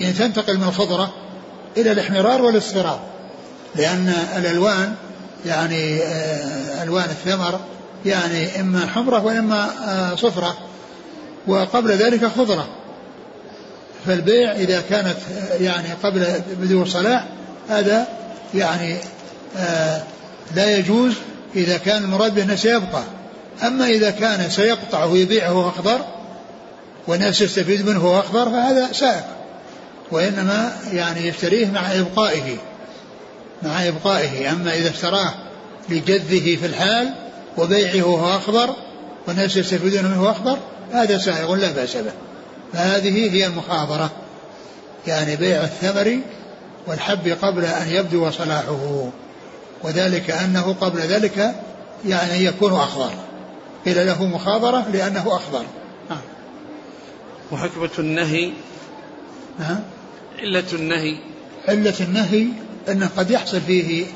يعني تنتقل من الخضرة إلى الاحمرار والاصفرار. لأن الألوان يعني آه، ألوان الثمر يعني إما حمرة وإما آه، صفرة. وقبل ذلك خضرة. فالبيع إذا كانت آه، يعني قبل بدو الصلاح هذا يعني لا يجوز إذا كان المراد به أنه سيبقى. أما إذا كان سيقطع ويبيعه أخضر والناس يستفيد منه أخضر فهذا سائق. وإنما يعني يشتريه مع إبقائه مع إبقائه. أما إذا اشتراه لجده في الحال وبيعه وهو أخضر والناس يستفيدون منه أخضر هذا سائغ لا بأس به. فهذه هي المخاضرة يعني بيع الثمر والحب قبل أن يبدو صلاحه وذلك أنه قبل ذلك يعني يكون أخضر. قيل له مخاضرة لأنه أخضر نعم وحكمة النهي نعم علة النهي. علة النهي أنه قد يحصل فيه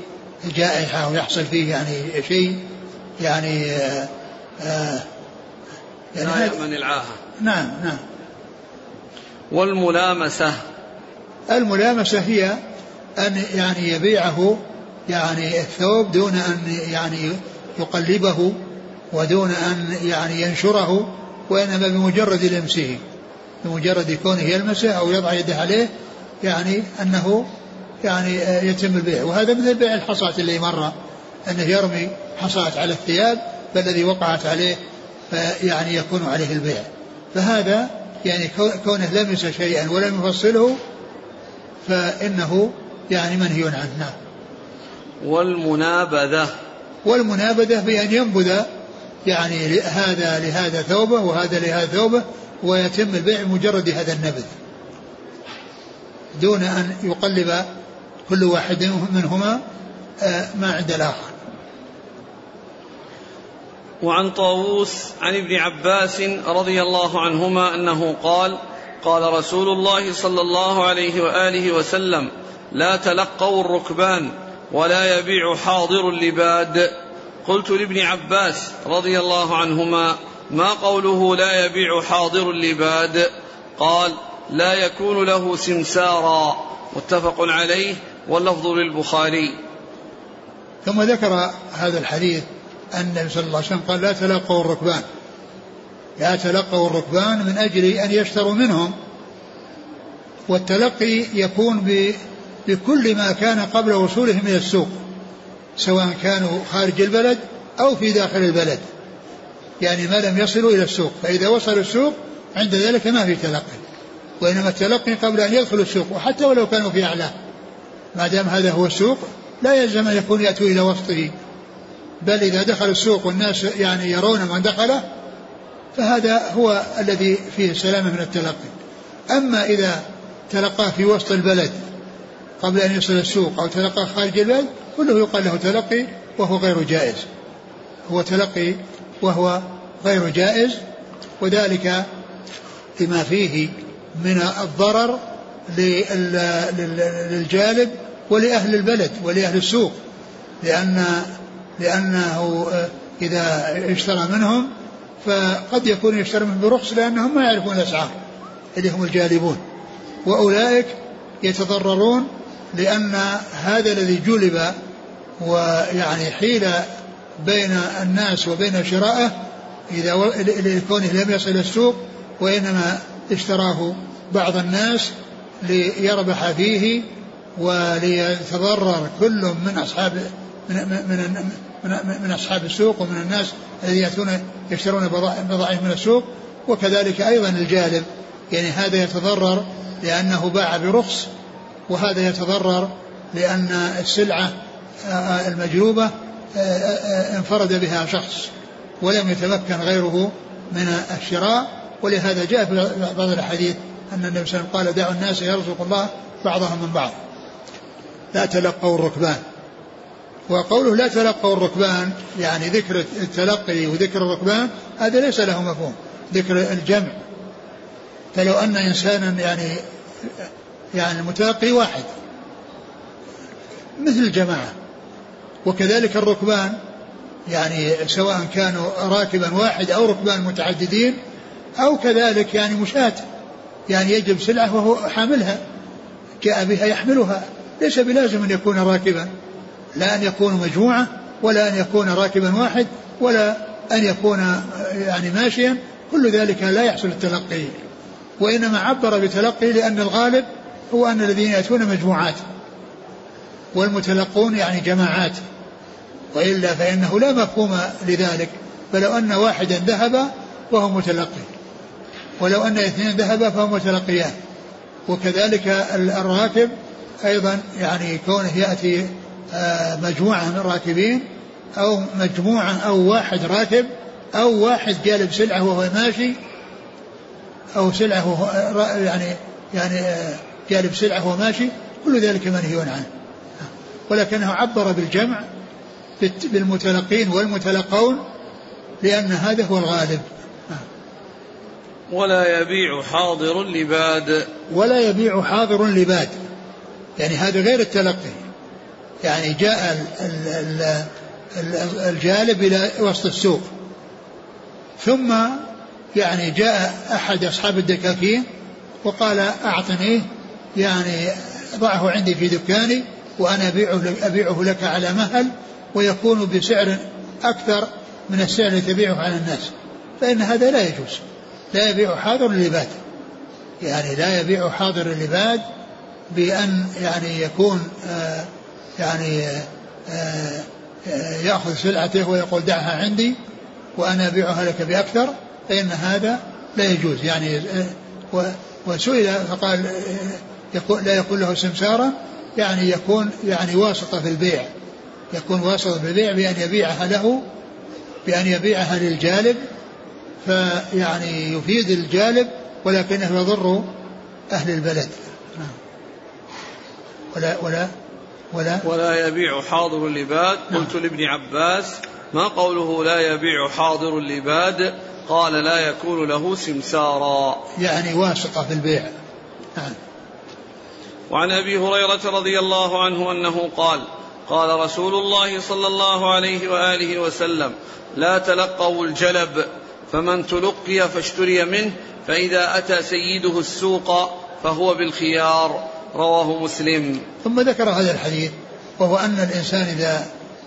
جائحة ويحصل فيه يعني شيء يعني آه آه يعني لا يأمن العاهة. نعم نعم. والملامسة. الملامسة هي أن يعني يبيعه يعني الثوب دون أن يعني يقلبه ودون أن يعني ينشره وإنما بمجرد لمسه بمجرد كونه يلمسه أو يضع يده عليه يعني أنه يعني يتم البيع وهذا مثل بيع الحصاة اللي مر أنه يرمي حصاة على الثياب فالذي وقعت عليه فيعني يكون عليه البيع. فهذا يعني كونه لمس شيئا ولم يفصله فإنه يعني منهي عنه. نعم. والمنابذة. والمنابذة بأن ينبذ يعني هذا لهذا ثوبه وهذا لهذا ثوبه ويتم البيع مجرد هذا النبذ. دون أن يقلب كل واحد منهما آه، ما عند الآخر. وعن طاووس عن ابن عباس رضي الله عنهما أنه قال قال رسول الله صلى الله عليه وآله وسلم لا تلقوا الركبان ولا يبيع حاضر اللباد. قلت لابن عباس رضي الله عنهما ما قوله لا يبيع حاضر اللباد؟ قال لا يكون له سمسارا. متفق عليه واللفظ للبخاري. ثم ذكر هذا الحديث أن النبي صلى الله عليه وسلم قال لا تلقوا الركبان. لا تلقوا الركبان من أجل أن يشتروا منهم. والتلقي يكون بكل ما كان قبل وصولهم إلى السوق. سواء كانوا خارج البلد أو في داخل البلد. يعني ما لم يصلوا إلى السوق فإذا وصلوا السوق عند ذلك ما في تلقي. وإنما التلقي قبل أن يدخلوا السوق وحتى ولو كانوا في أعلاه ما دام هذا هو السوق لا يلزم أن يكون يأتوا إلى وسطه. بل إذا دخل السوق والناس يعني يرون من دخله فهذا هو الذي فيه السلامة من التلقي. أما إذا تلقاه في وسط البلد قبل أن يصل السوق أو تلقاه خارج البلد كله يقال له تلقي وهو غير جائز. هو تلقي وهو غير جائز وذلك لما فيه من الضرر للجالب ولأهل البلد ولأهل السوق لأن لأنه إذا اشترى منهم فقد يكون يشتري منهم برخص لأنهم ما يعرفون الأسعار اللي هم الجالبون. وأولئك يتضررون لأن هذا الذي جلب ويعني حيل بين الناس وبين شرائه إذا لكونه لم يصل السوق وإنما اشتراه بعض الناس ليربح فيه وليتضرر كل من أصحاب من, من, من, من أصحاب السوق ومن الناس الذين يأتون يشترون بضائع من السوق. وكذلك أيضا الجالب يعني هذا يتضرر لأنه باع برخص وهذا يتضرر لأن السلعة المجلوبة انفرد بها شخص ولم يتمكن غيره من الشراء. ولهذا جاء في بعض الأحاديث أن النبي صلى الله عليه وسلم قال دعوا الناس يرزق الله بعضهم من بعض. لا تلقوا الركبان. وقوله لا تلقوا الركبان يعني ذكر التلقي وذكر الركبان هذا ليس له مفهوم. ذكر الجمع. فلو أن إنسانا يعني يعني المتلقي واحد. مثل الجماعة. وكذلك الركبان. يعني سواء كانوا راكبا واحد أو ركبان متعددين أو كذلك يعني مشاة. يعني يجب سلعة وهو حاملها. جاء بها يحملها. ليس بلازم أن يكون راكبا. لا أن يكون مجموعة ولا أن يكون راكبا واحد ولا أن يكون يعني ماشيا. كل ذلك لا يحصل التلقي. وإنما عبر بتلقي لأن الغالب هو أن الذين يأتون مجموعات والمتلقون يعني جماعات وإلا فإنه لا مفهوم لذلك فلو أن واحدا ذهب فهو متلقي ولو أن اثنين ذهبا فهم متلقيان وكذلك الراكب أيضا يعني كونه يأتي آه، مجموعة من الراكبين أو مجموعة أو واحد راكب أو واحد جالب سلعة وهو ماشي أو سلعة وهو يعني يعني جالب سلعة وهو ماشي كل ذلك منهي عنه. ولكنه عبر بالجمع بالمتلقين والمتلقون لأن هذا هو الغالب. ولا يبيع حاضر لباد. ولا يبيع حاضر لباد. يعني هذا غير التلقي. يعني جاء الجالب إلى وسط السوق. ثم يعني جاء أحد أصحاب الدكاكين وقال أعطنيه يعني ضعه عندي في دكاني وأنا أبيعه, أبيعه لك على مهل ويكون بسعر أكثر من السعر الذي تبيعه على الناس. فإن هذا لا يجوز. لا يبيع حاضر اللباد يعني لا يبيع حاضر اللباد بأن يعني يكون آه يعني آه آه يأخذ سلعته ويقول دعها عندي وأنا أبيعها لك بأكثر فإن هذا لا يجوز. يعني آه، وسئل فقال يقول لا يكون له سمسارا يعني يكون يعني واسطة في البيع. يكون واسطة في البيع بأن يبيعها له بأن يبيعها للجالب فيعني يفيد الجالب ولكنه يضر أهل البلد. ولا ولا ولا. ولا يبيع حاضر اللباد. نعم. قلت لابن عباس ما قوله لا يبيع حاضر اللباد؟ قال لا يكون له سمسارا يعني واسطة في البيع. نعم. وعن أبي هريرة رضي الله عنه أنه قال قال رسول الله صلى الله عليه وآله وسلم لا تلقوا الجلب فمن تلقي فاشتري منه فإذا أتى سيده السوق فهو بالخيار. رواه مسلم. ثم ذكر هذا الحديث وهو أن الإنسان إذا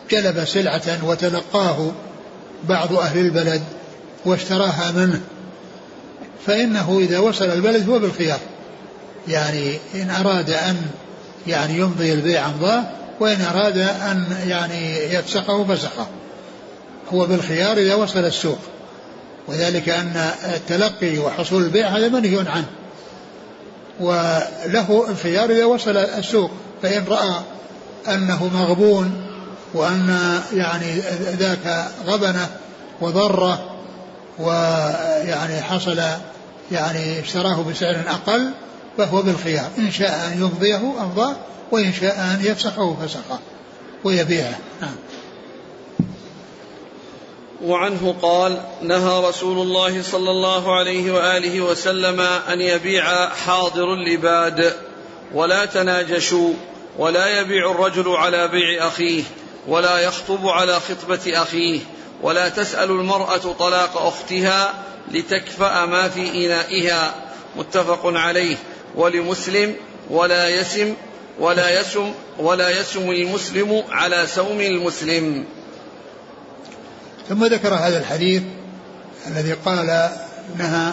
جلب سلعة وتلقاه بعض أهل البلد واشتراها منه فإنه إذا وصل البلد هو بالخيار. يعني إن أراد أن يعني يمضي البيع أمضاه وإن أراد أن يعني يفسخه فسخه هو بالخيار إذا وصل السوق. وذلك أن التلقي وحصول البيع هذا منهي عنه. وله الخيار إذا وصل السوق. فإن رأى أنه مغبون وأن يعني ذاك غبنة وضرة ويعني حصل يعني اشتراه بسعر أقل فهو بالخيار. إن شاء أن يمضيه أمضاه وإن شاء أن يفسخه فسخه ويبيعه. نعم. وعنه قال نهى رسول الله صلى الله عليه وآله وسلم أن يبيع حاضر اللباد ولا تناجشوا ولا يبيع الرجل على بيع أخيه ولا يخطب على خطبة أخيه ولا تسأل المرأة طلاق أختها لتكفأ ما في إنائها. متفق عليه. ولمسلم ولا يسم ولا يسم ولا يسم المسلم على سوم المسلم. ثم ذكر هذا الحديث الذي قال نهى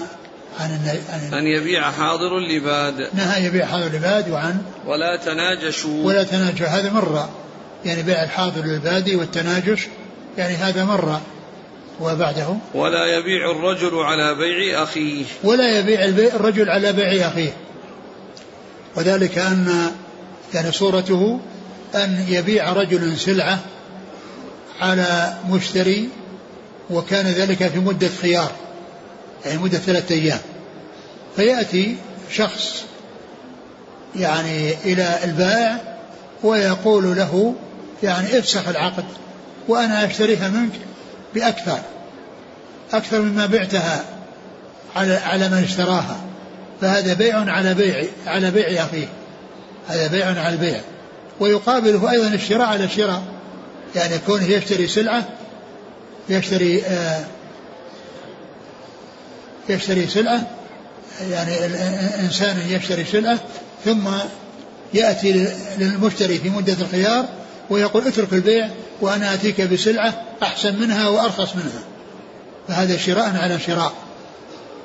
عن أن, أن يبيع حاضر لباد نهى يبيع حاضر لباد وعن ولا تناجشوا. ولا تناجشوا. هذا مرة. يعني بيع الحاضر للبادي والتناجش يعني هذا مرة. وبعده؟ ولا يبيع الرجل على بيع أخيه. ولا يبيع الرجل على بيع أخيه. وذلك أن يعني صورته أن يبيع رجل سلعة على مشتري وكان ذلك في مدة خيار يعني مدة ثلاثة أيام. فيأتي شخص يعني إلى البائع ويقول له يعني افسخ العقد وأنا أشتريها منك بأكثر أكثر مما بعتها على على من اشتراها. فهذا بيع على بيع على بيع أخيه. هذا بيع على البيع. ويقابله أيضا الشراء على الشراء. يعني كونه يشتري سلعة يشتري آه يشتري سلعة يعني إنسان يشتري سلعة ثم يأتي للمشتري في مدة الخيار ويقول اترك البيع وأنا أتيك بسلعة أحسن منها وأرخص منها. فهذا شراء على شراء.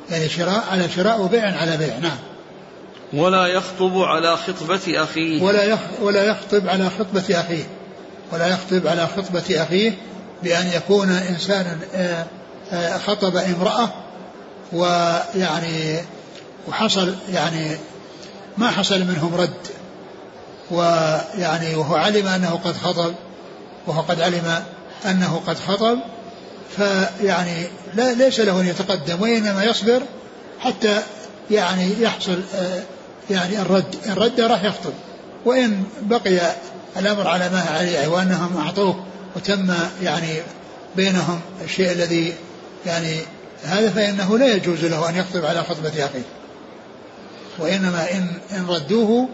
يعني شراء على شراء وبيع على بيع نعم. ولا يخطب على خطبة أخيه. ولا ولا يخطب على خطبة أخيه. ولا يخطب على خطبة أخيه بأن يكون إنسانا آه، آه، خطب امرأة ويعني وحصل يعني ما حصل منهم رد. ويعني وهو علم أنه قد خطب وهو قد علم أنه قد خطب فيعني لا ليس له أن يتقدم وإنما يصبر حتى يعني يحصل آه، يعني الرد إن رد راح يخطب. وإن بقي الأمر على ما عليه وأنهم أعطوه وتم يعني بينهم الشيء الذي يعني هذا فإنه لا يجوز له أن يخطب على خطبة أخيه وإنما إن إن ردوه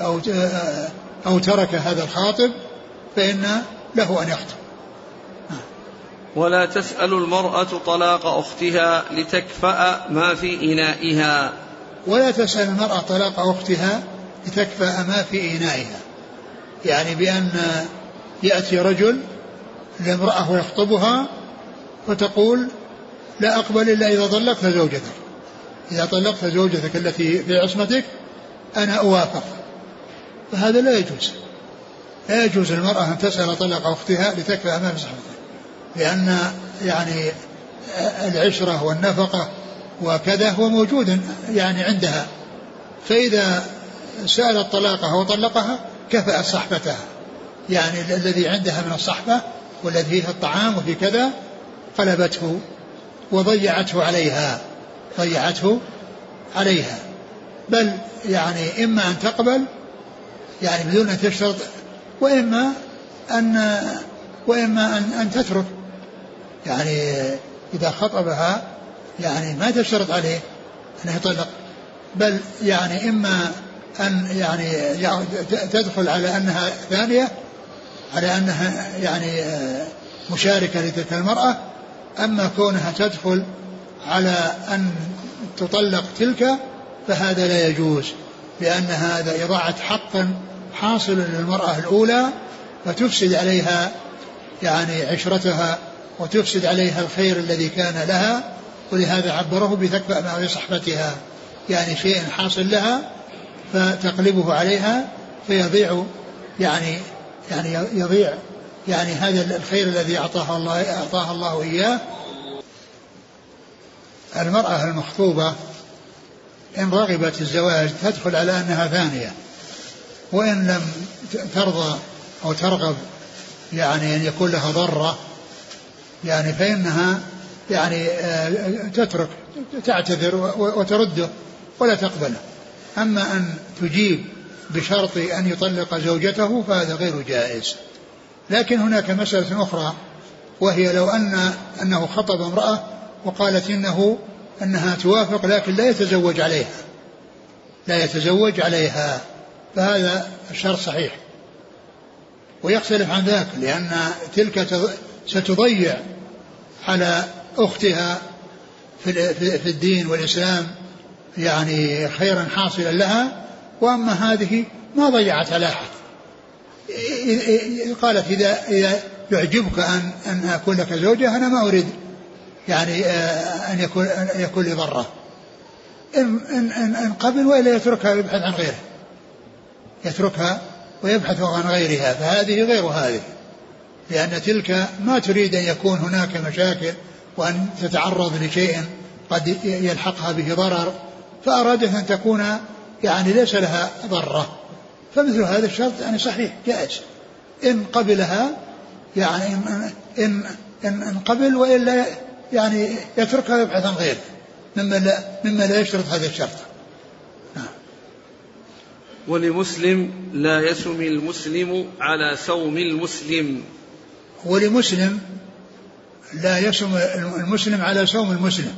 أو أو ترك هذا الخاطب فإن له أن يخطب. ولا تسأل المرأة طلاق أختها لتكفأ ما في إنائها. ولا تسأل المرأة طلاق أختها لتكفأ ما في إنائها. يعني بأن يأتي رجل لامرأة ويخطبها فتقول لا أقبل إلا إذا طلقت زوجتك. إذا طلقت زوجتك التي في عصمتك أنا أوافق. فهذا لا يجوز. لا يجوز المرأة أن تسأل طلق أختها لتكفى أمام صحبتها لأن يعني العشرة والنفقة وكذا هو موجود يعني عندها. فإذا سألت طلاقها وطلقها كفأ صحبتها. يعني الذي عندها من الصحبة والذي فيه الطعام وفي كذا قلبته وضيعته عليها. ضيعته عليها. بل يعني إما أن تقبل يعني بدون أن تشترط وإما أن وإما أن أن تترك. يعني إذا خطبها يعني ما تشترط عليه أن يطلق بل يعني إما أن يعني تدخل على أنها ثانية على أنها يعني مشاركة لتلك المرأة أما كونها تدخل على أن تطلق تلك فهذا لا يجوز لأن هذا إضاعة حق حاصل للمرأة الأولى فتفسد عليها يعني عشرتها وتفسد عليها الخير الذي كان لها ولهذا عبره بتكفأ مع صحبتها يعني شيء حاصل لها فتقلبه عليها فيضيع يعني يعني يضيع يعني هذا الخير الذي أعطاها الله أعطاها الله إياه. المرأة المخطوبة إن رغبت الزواج تدخل على أنها ثانية وإن لم ترضى أو ترغب يعني أن يكون لها ضرة يعني فإنها يعني آه، تترك تعتذر وترده ولا تقبله. أما أن تجيب بشرط أن يطلق زوجته فهذا غير جائز. لكن هناك مسألة أخرى وهي لو أن أنه خطب امرأة وقالت إنه أنها توافق لكن لا يتزوج عليها. لا يتزوج عليها. فهذا الشرط صحيح. ويختلف عن ذاك لأن تلك ستضيع على أختها في الدين والإسلام يعني خيرا حاصلا لها وأما هذه ما ضيعت على أحد. قالت إذا إذا يعجبك أن أن أكون لك زوجة أنا ما أريد يعني آه، أن يكون أن يكون لي ضرة. إن إن إن, إن قبل وإلا يتركها ويبحث عن غيره. يتركها ويبحث عن غيرها فهذه غير هذه. لأن تلك ما تريد أن يكون هناك مشاكل وأن تتعرض لشيء قد يلحقها به ضرر فأرادت أن تكون يعني ليس لها ضرة. فمثل هذا الشرط يعني صحيح جائز. إن قبلها يعني إن, إن, إن, إن قبل وإلا يعني يتركها ويبحث عن غيره مما لا, مما لا يشترط هذا الشرط. نعم. ولمسلم لا يسم المسلم على سوم المسلم. ولمسلم لا يسم المسلم على سوم المسلم.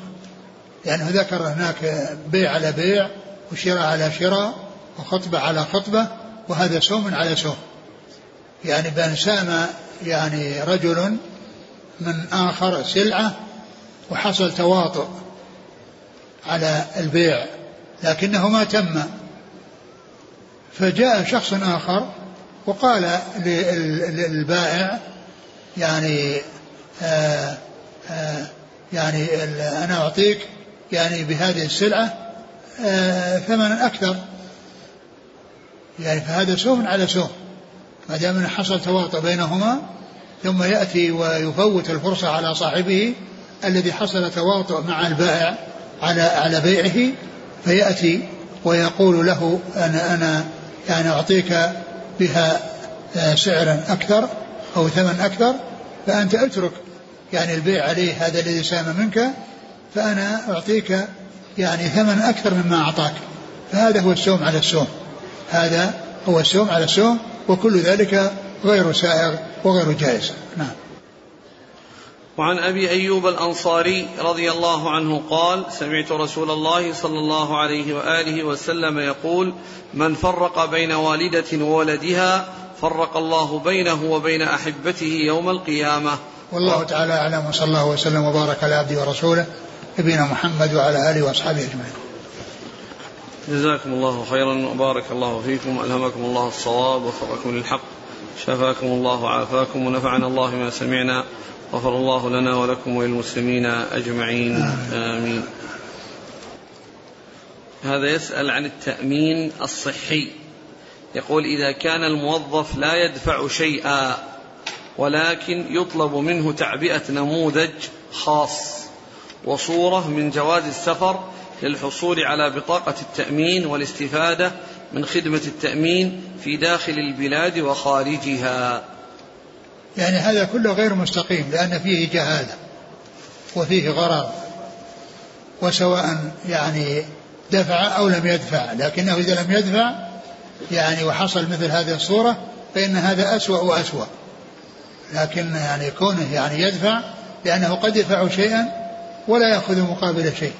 لأنه يعني ذكر هناك بيع على بيع وشراء على شراء وخطبة على خطبة وهذا سوم على سوم يعني بأن سام يعني رجل من آخر سلعة وحصل تواطؤ على البيع لكنه ما تم. فجاء شخص آخر وقال للبائع يعني آآ آآ يعني أنا أعطيك يعني بهذه السلعة ثمنا أكثر. يعني فهذا سوم على سوم ما دام حصل تواطؤ بينهما ثم يأتي ويفوت الفرصة على صاحبه الذي حصل تواطؤ مع البائع على على بيعه فيأتي ويقول له أنا أنا يعني أعطيك بها آه، سعرا أكثر. أو ثمن أكثر فأنت اترك. يعني البيع عليه هذا الذي سام منك فأنا أعطيك يعني ثمن أكثر مما أعطاك. فهذا هو السوم على السوم هذا هو السوم على السوم وكل ذلك غير سائغ وغير جائز. نعم. وعن أبي أيوب الأنصاري رضي الله عنه قال سمعت رسول الله صلى الله عليه وآله وسلم يقول من فرق بين والدة وولدها فرق الله بينه وبين أحبته يوم القيامة. والله تعالى أعلم وصلى الله وسلم وبارك على عبده ورسوله نبينا محمد وعلى آله وأصحابه أجمعين. جزاكم الله خيرا وبارك الله فيكم ألهمكم الله الصواب وفقكم للحق شفاكم الله وعافاكم ونفعنا الله ما سمعنا غفر الله لنا ولكم وللمسلمين أجمعين آمين. هذا يسأل عن التأمين الصحي. يقول إذا كان الموظف لا يدفع شيئا ولكن يطلب منه تعبئة نموذج خاص وصورة من جواز السفر للحصول على بطاقة التأمين والاستفادة من خدمة التأمين في داخل البلاد وخارجها. يعني هذا كله غير مستقيم لأن فيه جهالة وفيه غرر وسواء يعني دفع أو لم يدفع لكنه إذا لم يدفع يعني وحصل مثل هذه الصورة فإن هذا أسوأ وأسوأ. لكن يعني كونه يعني يدفع لأنه قد يدفع شيئا ولا يأخذ مقابل شيء.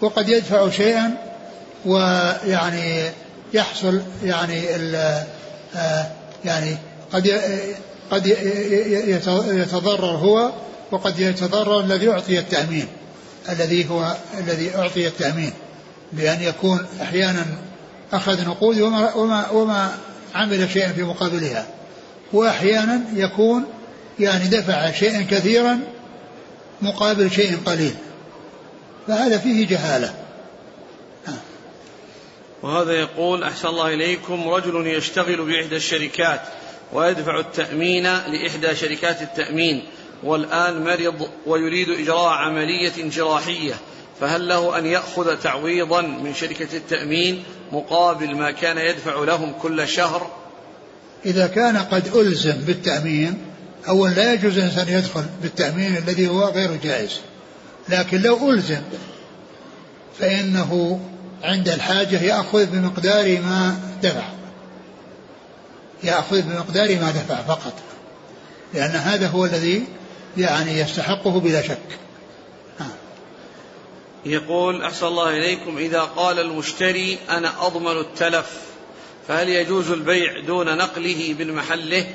وقد يدفع شيئا ويعني يحصل يعني آه، يعني قد قد يتضرر هو وقد يتضرر الذي أعطي التأمين الذي هو الذي أعطي التأمين. بأن يكون أحيانا أخذ نقود وما, وما, وما عمل شيئا في مقابلها. وأحيانا يكون يعني دفع شيئا كثيرا مقابل شيء قليل. فهذا فيه جهالة. وهذا يقول أحسن الله إليكم رجل يشتغل بإحدى الشركات ويدفع التأمين لإحدى شركات التأمين والآن مرض ويريد إجراء عملية جراحية. فهل له أن يأخذ تعويضا من شركة التأمين مقابل ما كان يدفع لهم كل شهر؟ إذا كان قد ألزم بالتأمين أولا لا يجوز الإنسان يدخل بالتأمين الذي هو غير جائز. لكن لو ألزم فإنه عند الحاجة يأخذ بمقدار ما دفع. يأخذ بمقدار ما دفع فقط. لأن هذا هو الذي يعني يستحقه بلا شك. يقول أحسن الله إليكم إذا قال المشتري أنا أضمن التلف فهل يجوز البيع دون نقله من محله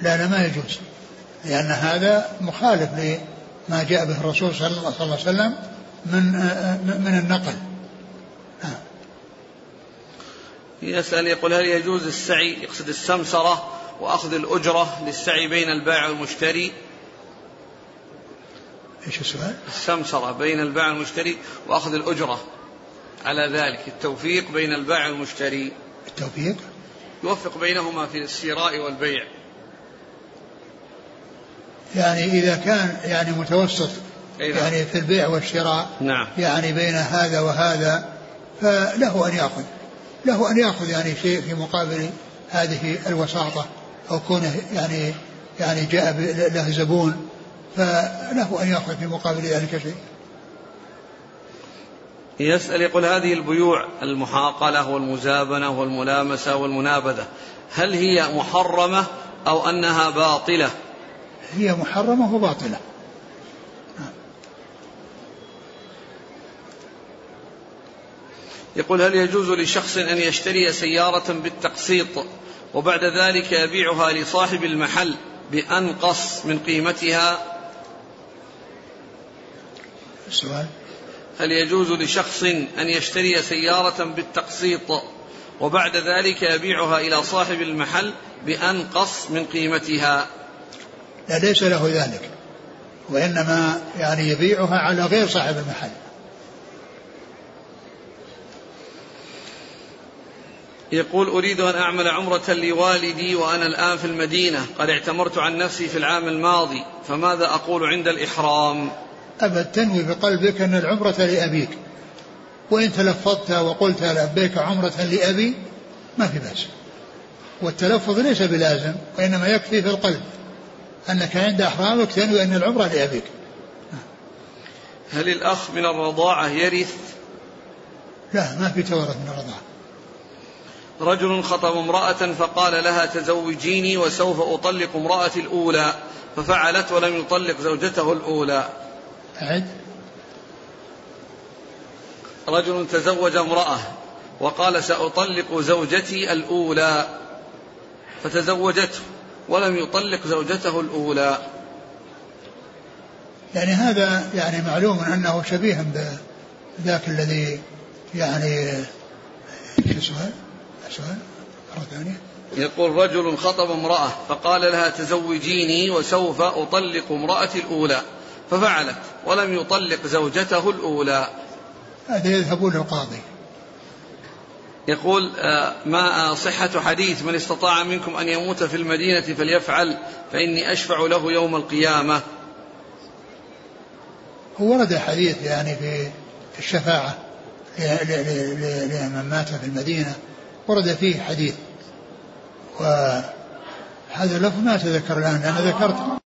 لا لا ما يجوز لأن هذا مخالف لما جاء به الرسول صلى الله عليه وسلم من من النقل. نعم. يسأل يقول هل يجوز السعي يقصد السمسرة وأخذ الأجرة للسعي بين البائع والمشتري؟ إيش السؤال؟ السمسرة بين البائع والمشتري وأخذ الأجرة. على ذلك التوفيق بين البائع والمشتري. التوفيق؟ يوفق بينهما في الشراء والبيع. يعني إذا كان يعني متوسط يعني في البيع والشراء نعم. يعني بين هذا وهذا فله أن يأخذ. له أن يأخذ يعني شيء في مقابل هذه الوساطة أو كونه يعني يعني جاء له زبون فله أن يأخذ في مقابل ذلك شيء. يسأل يقول هذه البيوع المحاقلة والمزابنة والملامسة والمنابذة هل هي محرمة أو أنها باطلة؟ هي محرمة وباطلة يقول هل يجوز لشخص أن يشتري سيارة بالتقسيط وبعد ذلك يبيعها لصاحب المحل بأنقص من قيمتها السؤال. هل يجوز لشخص أن يشتري سيارة بالتقسيط وبعد ذلك يبيعها إلى صاحب المحل بأنقص من قيمتها؟ لا ليس له ذلك. وإنما يعني يبيعها على غير صاحب المحل. يقول أريد أن أعمل عمرة لوالدي وأنا الآن في المدينة. قد اعتمرت عن نفسي في العام الماضي فماذا أقول عند الإحرام؟ أبد تنوي بقلبك أن العمرة لأبيك. وإن تلفظت وقلت لبيك عمرة لأبي ما في بأس. والتلفظ ليس بلازم وإنما يكفي في القلب. أنك عند إحرامك تنوي أن العمرة لأبيك. هل الأخ من الرضاعة يرث؟ لا ما في تورث من الرضاعة. رجل خطب امرأة فقال لها تزوجيني وسوف أطلق امرأتي الأولى ففعلت ولم يطلق زوجته الأولى. أعد رجل تزوج امرأة وقال سأطلق زوجتي الأولى فتزوجته ولم يطلق زوجته الأولى. يعني هذا يعني معلوم أنه شبيه بذاك الذي يعني شو السؤال؟ السؤال مرة ثانية. يقول رجل خطب امرأة فقال لها تزوجيني وسوف أطلق امرأتي الأولى ففعلت. ولم يطلق زوجته الأولى. هذا يذهب للقاضي يقول آه، ما صحة حديث من استطاع منكم أن يموت في المدينة فليفعل فإني أشفع له يوم القيامة. هو ورد حديث يعني في الشفاعة لمن مات في المدينة. ورد فيه حديث. وهذا اللفظ ما أتذكر الآن أنا ذكرت